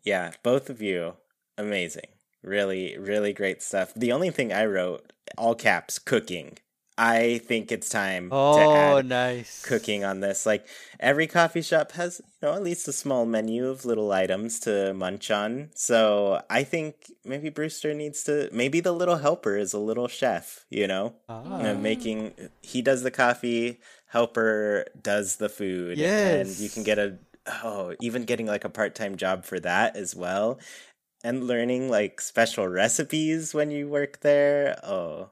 Yeah, both of you, amazing. Really, really great stuff. The only thing I wrote, all caps, cooking. I think it's time to Oh, add nice. cooking on this. Like every coffee shop has, you know, at least a small menu of little items to munch on. So I think maybe Brewster needs to. Maybe the little helper is a little chef. You know, Ah. you know, making he does the coffee, helper does the food, Yes. and you can get a oh, even getting like a part time job for that as well, and learning like special recipes when you work there. Oh,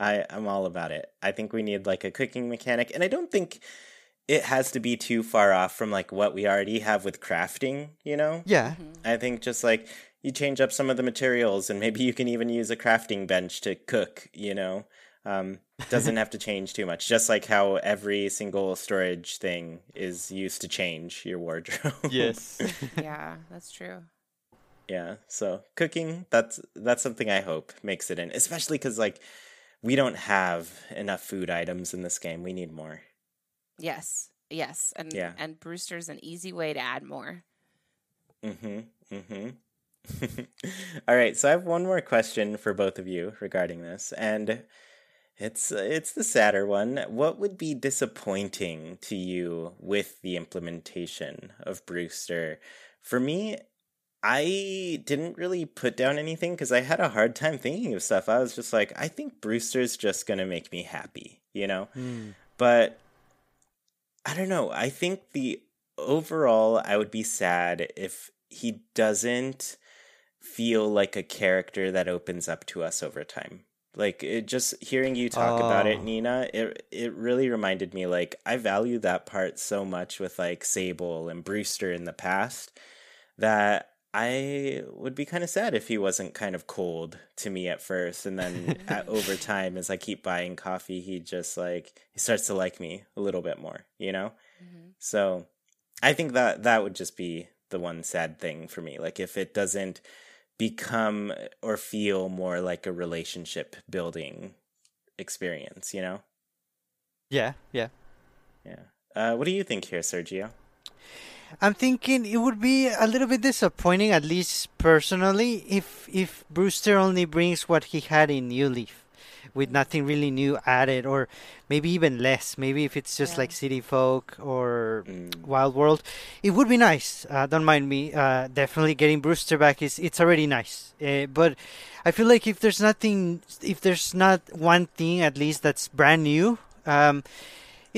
I I'm all about it. I think we need like a cooking mechanic, and I don't think it has to be too far off from like what we already have with crafting. You know, Yeah. I think just like you change up some of the materials, and maybe you can even use a crafting bench to cook. You know, um, doesn't have to change too much. Just like how every single storage thing is used to change your wardrobe. Yes. yeah, that's true. yeah. So cooking, that's that's something I hope makes it in, especially because like we don't have enough food items in this game. We need more. Yes, yes, and Yeah. and Brewster's an easy way to add more. Mm-hmm. Mm-hmm. All right, so I have one more question for both of you regarding this, and it's it's the sadder one. What would be disappointing to you with the implementation of Brewster? For me, I didn't really put down anything because I had a hard time thinking of stuff. I was just like, I think Brewster's just gonna make me happy, you know? Hmm. But I don't know. I think the overall, I would be sad if he doesn't feel like a character that opens up to us over time. Like it just hearing you talk about it, Oh. Nina, it it really reminded me like I value that part so much with like Sable and Brewster in the past that I would be kind of sad if he wasn't kind of cold to me at first, and then at, over time, as I keep buying coffee, he just like he starts to like me a little bit more, you know. Mhm. So I think that that would just be the one sad thing for me. Like if it doesn't become or feel more like a relationship building experience, you know. Yeah. Yeah. Yeah. Uh, what do you think here, Sergio? I'm thinking it would be a little bit disappointing, at least personally, if if Brewster only brings what he had in New Leaf, with nothing really new added, or maybe even less. Maybe if it's just Yeah. like City Folk or Mm. Wild World, it would be nice. Uh, don't mind me. Uh, definitely getting Brewster back is it's already nice. Uh, but I feel like if there's nothing, if there's not one thing at least that's brand new, um,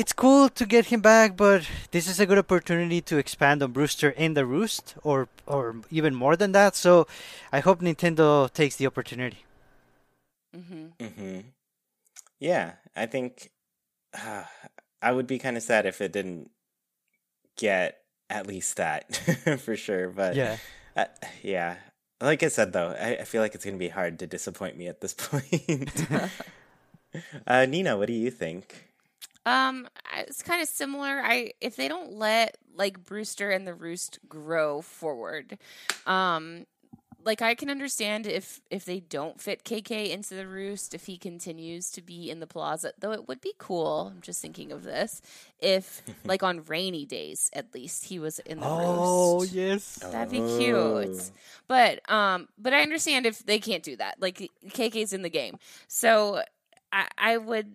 it's cool to get him back. But this is a good opportunity to expand on Brewster in the Roost, or or even more than that. So I hope Nintendo takes the opportunity. Mhm. Mm-hmm. Yeah, I think uh, I would be kind of sad if it didn't get at least that for sure. But Yeah. uh, yeah. Like I said, though, I, I feel like it's going to be hard to disappoint me at this point. uh, Nina, what do you think? Um, it's kind of similar. I if they don't let like Brewster and the Roost grow forward, um, like I can understand if if they don't fit KK into the Roost, if he continues to be in the Plaza, though it would be cool. I'm just thinking of this if like on rainy days at least he was in the Oh Roost. Oh yes. That'd be Oh. cute. But um but I understand if they can't do that. Like KK's in the game. So I I would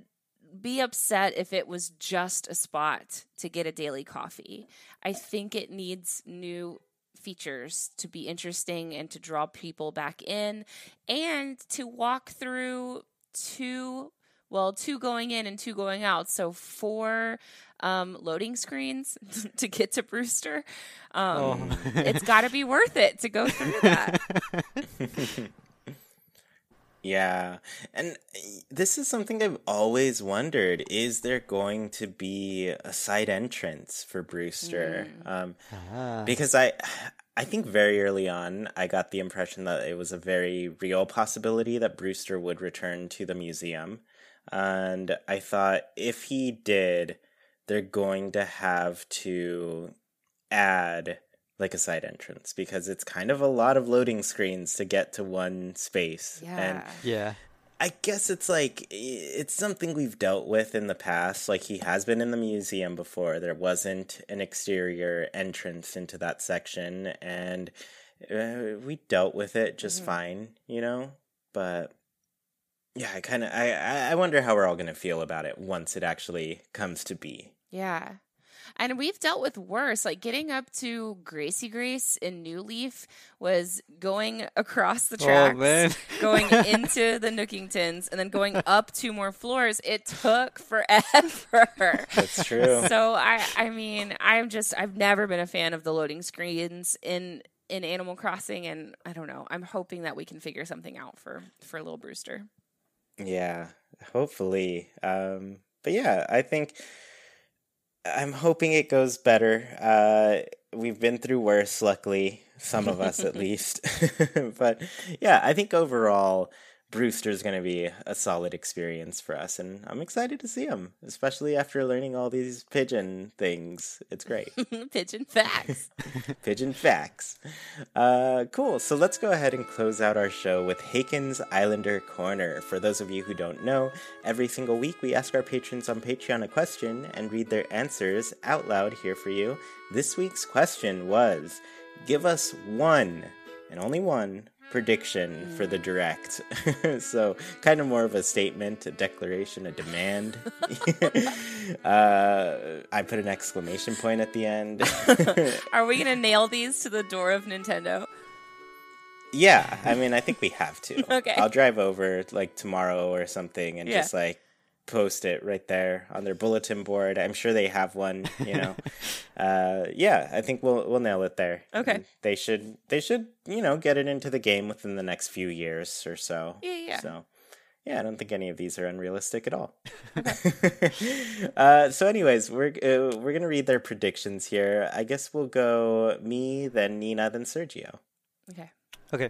be upset if it was just a spot to get a daily coffee. I think it needs new features to be interesting and to draw people back in and to walk through two well two going in and two going out so four um, loading screens to get to brewster um, Oh. it's got to be worth it to go through that Yeah. And uh, this is something I've always wondered. Is there going to be a side entrance for Brewster? Um, Ah. because I I think very early on I got the impression that it was a very real possibility that Brewster would return to the museum. And I thought if he did, they're going to have to add like a side entrance because it's kind of a lot of loading screens to get to one space. And yeah Yeah. I guess it's like it's something we've dealt with in the past. Like he has been in the museum before. There wasn't an exterior entrance into that section, and uh, we dealt with it just Mhm. fine, you know. But yeah, I kind of I I I wonder how we're all gonna feel about it once it actually comes to be. Yeah. And we've dealt with worse. Like getting up to Gracie Grace in New Leaf was going across the Oh tracks, man. going into the Nookingtons, and then going up two more floors. It took forever. That's true. so I I mean, I'm just I've never been a fan of the loading screens in in Animal Crossing and I don't know. I'm hoping that we can figure something out for for little Brewster. Yeah, hopefully. Um, but yeah, I think I'm hoping it goes better. Uh, we've been through worse, luckily, some of us at least. but yeah, I think overall, Brewster's going to be a solid experience for us, and I'm excited to see him, especially after learning all these pigeon things. It's great. Pigeon facts. Pigeon facts. Uh, cool. So let's go ahead and close out our show with Haken's Islander Corner. For those of you who don't know, every single week we ask our patrons on Patreon a question and read their answers out loud here for you. This week's question was Give us one, and only one, prediction for the direct. so, kind of more of a statement, a declaration, a demand. uh, I put an exclamation point at the end. Are we gonna nail these to the door of Nintendo? Yeah, I mean, I think we have to. Okay. I'll drive over like tomorrow or something and Yeah. just like post it right there on their bulletin board. I'm sure they have one, you know. uh, yeah, I think we'll we'll nail it there. Okay. And They should they should, you know, get it into the game within the next few years or so. Yeah, yeah. So yeah, I don't think any of these are unrealistic at all. uh, so, anyways, we're uh, we're gonna read their predictions here. I guess we'll go me, then Nina, then Sergio. Okay. Okay.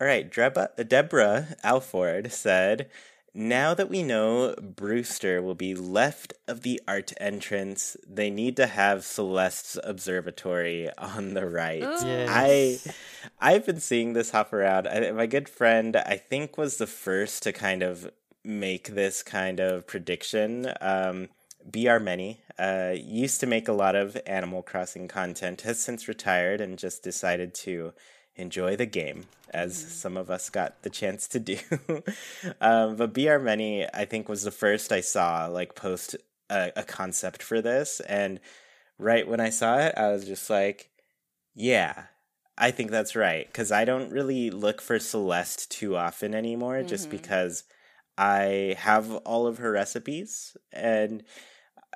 All right, Deborah, Deborah Alford said, Now that we know Brewster will be left of the art entrance, they need to have Celeste's observatory on the right. Yes. I I've been seeing this hop around. I, my good friend, I think, was the first to kind of make this kind of prediction. Um, BR Many uh, used to make a lot of Animal Crossing content, has since retired and just decided to enjoy the game, as some of us got the chance to do. um, but BR Many, I think, was the first I saw like post a, a concept for this, and right when I saw it, I was just like, yeah. I think that's right because I don't really look for Celeste too often anymore, just Mhm. because I have all of her recipes, and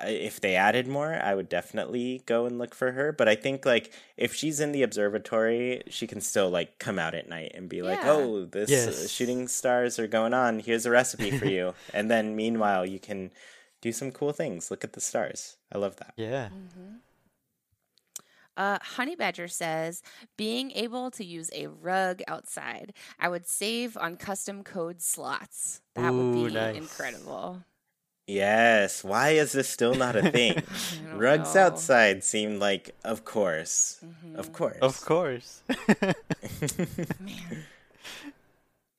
if they added more, I would definitely go and look for her. But I think like if she's in the observatory, she can still like come out at night and be like, "Oh, this uh, shooting stars are going on. Here's a recipe for you." and then meanwhile, you can do some cool things. Look at the stars. I love that. Yeah. Uh, Honey Badger says, being able to use a rug outside, I would save on custom code slots. That would be nice. incredible. Yes. Why is this still not a thing? Rugs know. outside seemed like, mm-hmm. of course, of course, Of course. Man.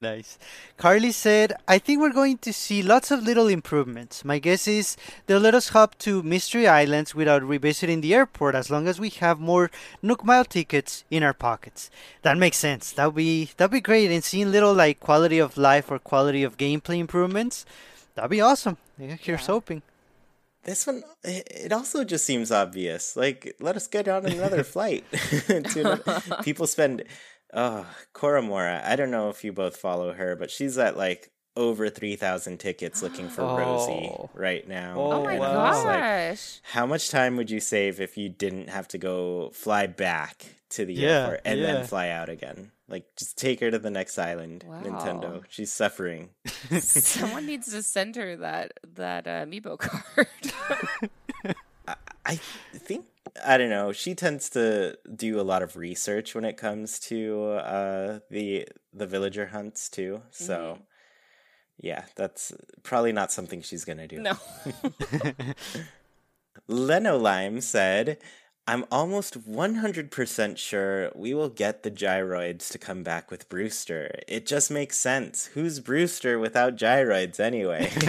Nice. Carly said, I think we're going to see lots of little improvements. My guess is they'll let us hop to Mystery Islands without revisiting the airport as long as we have more Nook Mile tickets in our pockets. That makes sense. That'd be that'd be great. And seeing little like quality of life or quality of gameplay improvements, that'd be awesome. Yeah, here's Yeah. hoping. This one, it also just seems obvious. Like, let us get on another flight. another- people spend, uh, oh, Koromora. I don't know if you both follow her, but she's at like over 3,000 tickets looking for Rosie Oh. right now. Oh, Oh my wow. It's like, gosh. how much time would you save if you didn't have to go fly back to the Yeah, airport and yeah. then fly out again? Like, just take her to the next island, Wow. Nintendo. She's suffering. Someone needs to send her that that uh, Amiibo card. I think I don't know. She tends to do a lot of research when it comes to uh, the the villager hunts too. So yeah, that's probably not something she's gonna do. no. Leno Lime said, "I'm almost 100% sure we will get the gyroids to come back with Brewster. It just makes sense. Who's Brewster without gyroids anyway?"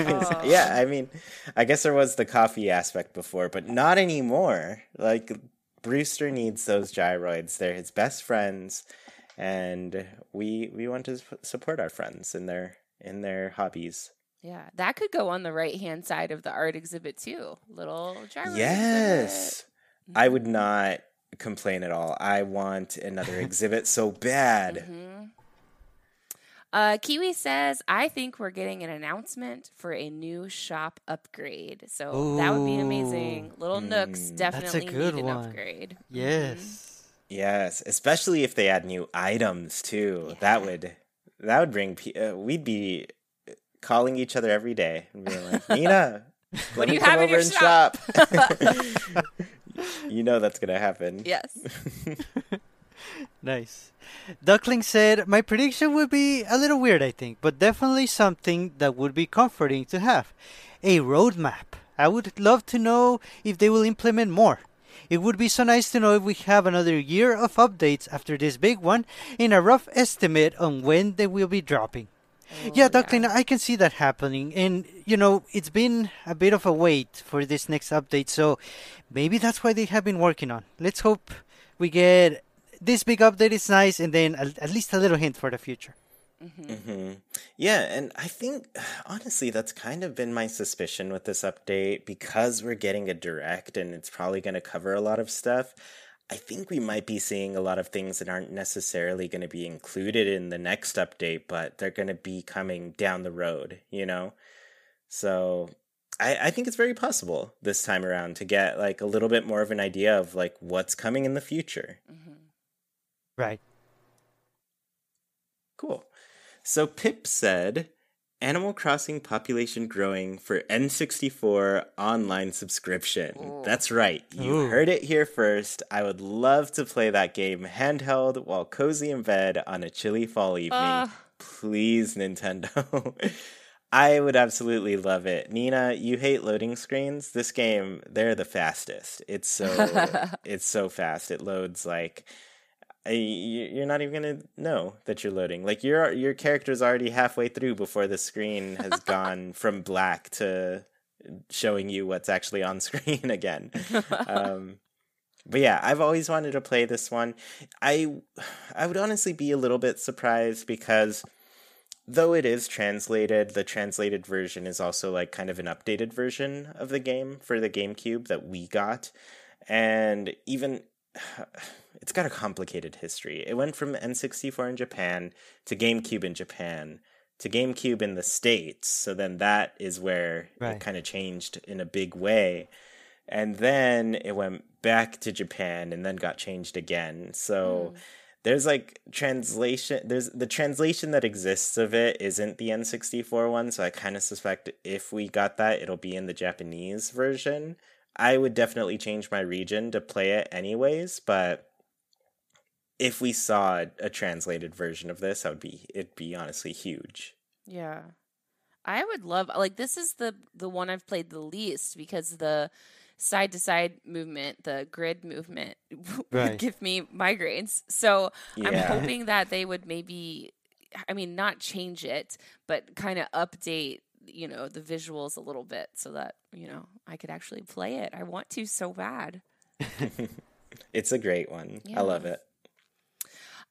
yeah, I mean, I guess there was the coffee aspect before, but not anymore. Like Brewster needs those gyroids. They're his best friends, and we we want to support our friends in their in their hobbies. Yeah, that could go on the right hand side of the art exhibit too. Little gyro. Yes, exhibit. I would not complain at all. I want another exhibit so bad. Mm-hmm. Uh, Kiwi says, I think we're getting an announcement for a new shop upgrade. So Ooh. that would be amazing. Little mm. Nooks definitely need an one. upgrade. Yes. Mm-hmm. Yes, especially if they add new items too. Yeah. That would that would bring uh, we'd be calling each other every day and being like, "Nina, what do you have in your shop?" shop. you know that's going to happen. Yes. nice. Duckling said, My prediction would be a little weird, I think, but definitely something that would be comforting to have. A roadmap. I would love to know if they will implement more. It would be so nice to know if we have another year of updates after this big one and a rough estimate on when they will be dropping. Oh, yeah, Duckling, yeah. I can see that happening. And, you know, it's been a bit of a wait for this next update, so maybe that's why they have been working on. Let's hope we get this big update is nice, and then at least a little hint for the future. Mm-hmm. Mm-hmm. Yeah, and I think honestly that's kind of been my suspicion with this update because we're getting a direct and it's probably going to cover a lot of stuff. I think we might be seeing a lot of things that aren't necessarily going to be included in the next update, but they're going to be coming down the road, you know? So I, I think it's very possible this time around to get like a little bit more of an idea of like what's coming in the future. Mm-hmm. Right. Cool. So Pip said, Animal Crossing population growing for N64 online subscription. Ooh. That's right. You Ooh. heard it here first. I would love to play that game handheld while cozy in bed on a chilly fall evening. Uh. Please, Nintendo. I would absolutely love it. Nina, you hate loading screens. This game, they're the fastest. It's so it's so fast. It loads like you're not even gonna know that you're loading. Like your your character's already halfway through before the screen has gone from black to showing you what's actually on screen again. Um, but yeah, I've always wanted to play this one. I I would honestly be a little bit surprised because though it is translated, the translated version is also like kind of an updated version of the game for the GameCube that we got. And even it's got a complicated history. It went from N64 in Japan to GameCube in Japan to GameCube in the States. So then that is where right. it kind of changed in a big way. And then it went back to Japan and then got changed again. So mm. there's like translation there's the translation that exists of it isn't the N64 one, so I kind of suspect if we got that it'll be in the Japanese version. I would definitely change my region to play it anyways, but if we saw a translated version of this, I would be it'd be honestly huge. Yeah. I would love like this is the the one I've played the least because the side to side movement, the grid movement right. would give me migraines. So yeah. I'm hoping that they would maybe I mean not change it, but kind of update you know the visuals a little bit so that you know I could actually play it. I want to so bad. it's a great one. Yeah. I love it.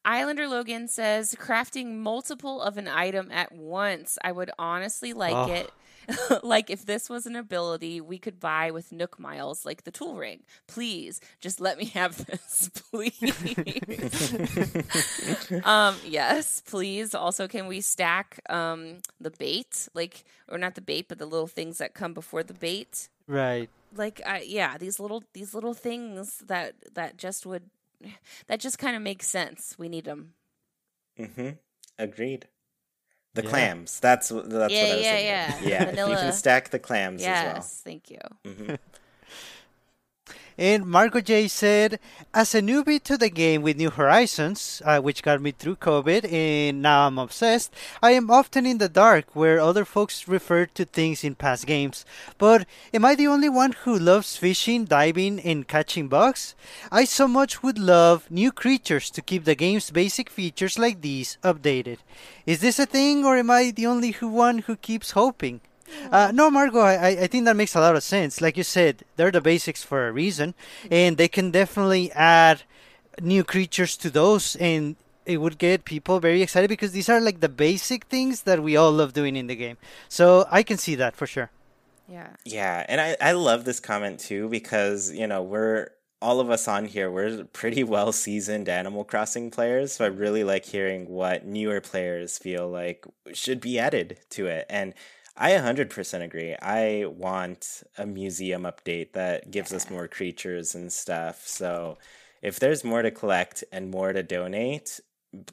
Islander Logan says crafting multiple of an item at once. I would honestly like oh. it. like if this was an ability we could buy with Nook Miles, like the tool ring. Please, just let me have this, please. um, yes, please. Also, can we stack um the bait, like or not the bait, but the little things that come before the bait? Right. Like, I, yeah, these little these little things that that just would that just kind of makes sense. We need them. Mm-hmm. Agreed. The yeah. clams. That's that's yeah, what I was yeah, thinking. Yeah, yeah. Yeah. you can stack the clams yes, as well. Thank you. Mm-hmm. And Marco J said, as a newbie to the game with New Horizons, uh, which got me through COVID and now I'm obsessed, I am often in the dark where other folks refer to things in past games. But am I the only one who loves fishing, diving, and catching bugs? I so much would love new creatures to keep the game's basic features like these updated. Is this a thing or am I the only one who keeps hoping? Uh, no, Margot, I, I think that makes a lot of sense. Like you said, they're the basics for a reason, and they can definitely add new creatures to those, and it would get people very excited because these are like the basic things that we all love doing in the game. So I can see that for sure. Yeah. Yeah, and I, I love this comment too because, you know, we're all of us on here, we're pretty well seasoned Animal Crossing players. So I really like hearing what newer players feel like should be added to it. And I 100% agree. I want a museum update that gives us more creatures and stuff. So if there's more to collect and more to donate,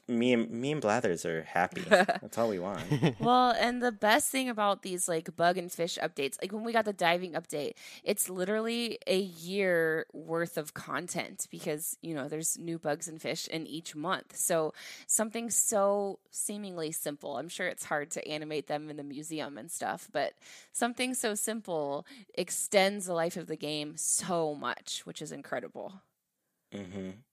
me and me and Blathers are happy. That's all we want. well, and the best thing about these like bug and fish updates, like when we got the diving update, it's literally a year worth of content because, you know, there's new bugs and fish in each month. So something so seemingly simple. I'm sure it's hard to animate them in the museum and stuff, but something so simple extends the life of the game so much, which is incredible. Mhm.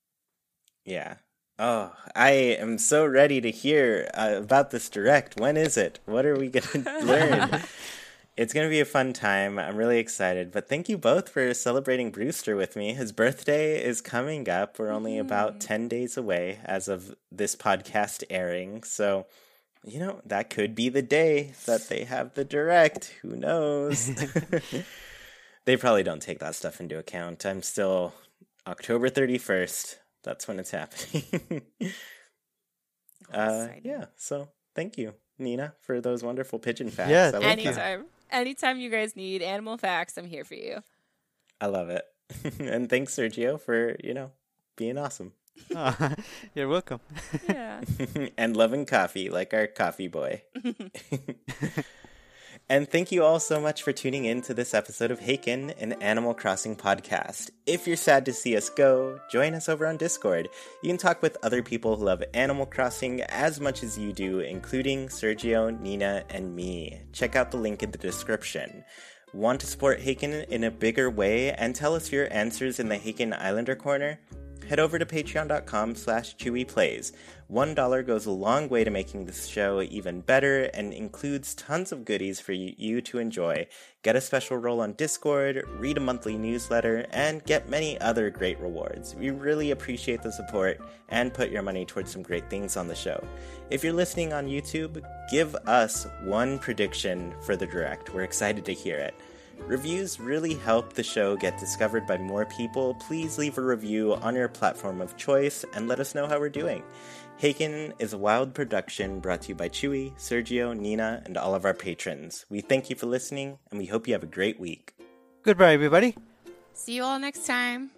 Yeah. Oh, I am so ready to hear uh, about this direct. When is it? What are we going to learn? it's going to be a fun time. I'm really excited. But thank you both for celebrating Brewster with me. His birthday is coming up. We're only about 10 days away as of this podcast airing. So, you know, that could be the day that they have the direct. Who knows? they probably don't take that stuff into account. I'm still October 31st that's when it's happening. uh, yeah. So thank you, Nina, for those wonderful pigeon facts. Yeah, I love Anytime. that. Anytime you guys need animal facts, I'm here for you. I love it. and thanks, Sergio, for you know being awesome Oh, you're welcome. Yeah. and loving coffee like our coffee boy. And thank you all so much for tuning in to this episode of Haken, an Animal Crossing podcast. If you're sad to see us go, join us over on Discord. You can talk with other people who love Animal Crossing as much as you do, including Sergio, Nina, and me. Check out the link in the description. Want to support Haken in a bigger way and tell us your answers in the Haken Islander Corner? Head over to patreon.com slash chewyplays. One dollar goes a long way to making this show even better and includes tons of goodies for you to enjoy. Get a special role on Discord, read a monthly newsletter, and get many other great rewards. We really appreciate the support and put your money towards some great things on the show. If you're listening on YouTube, give us one prediction for the direct. We're excited to hear it. Reviews really help the show get discovered by more people. Please leave a review on your platform of choice and let us know how we're doing. Haken is a wild production brought to you by Chewy, Sergio, Nina, and all of our patrons. We thank you for listening and we hope you have a great week. Goodbye, everybody. See you all next time.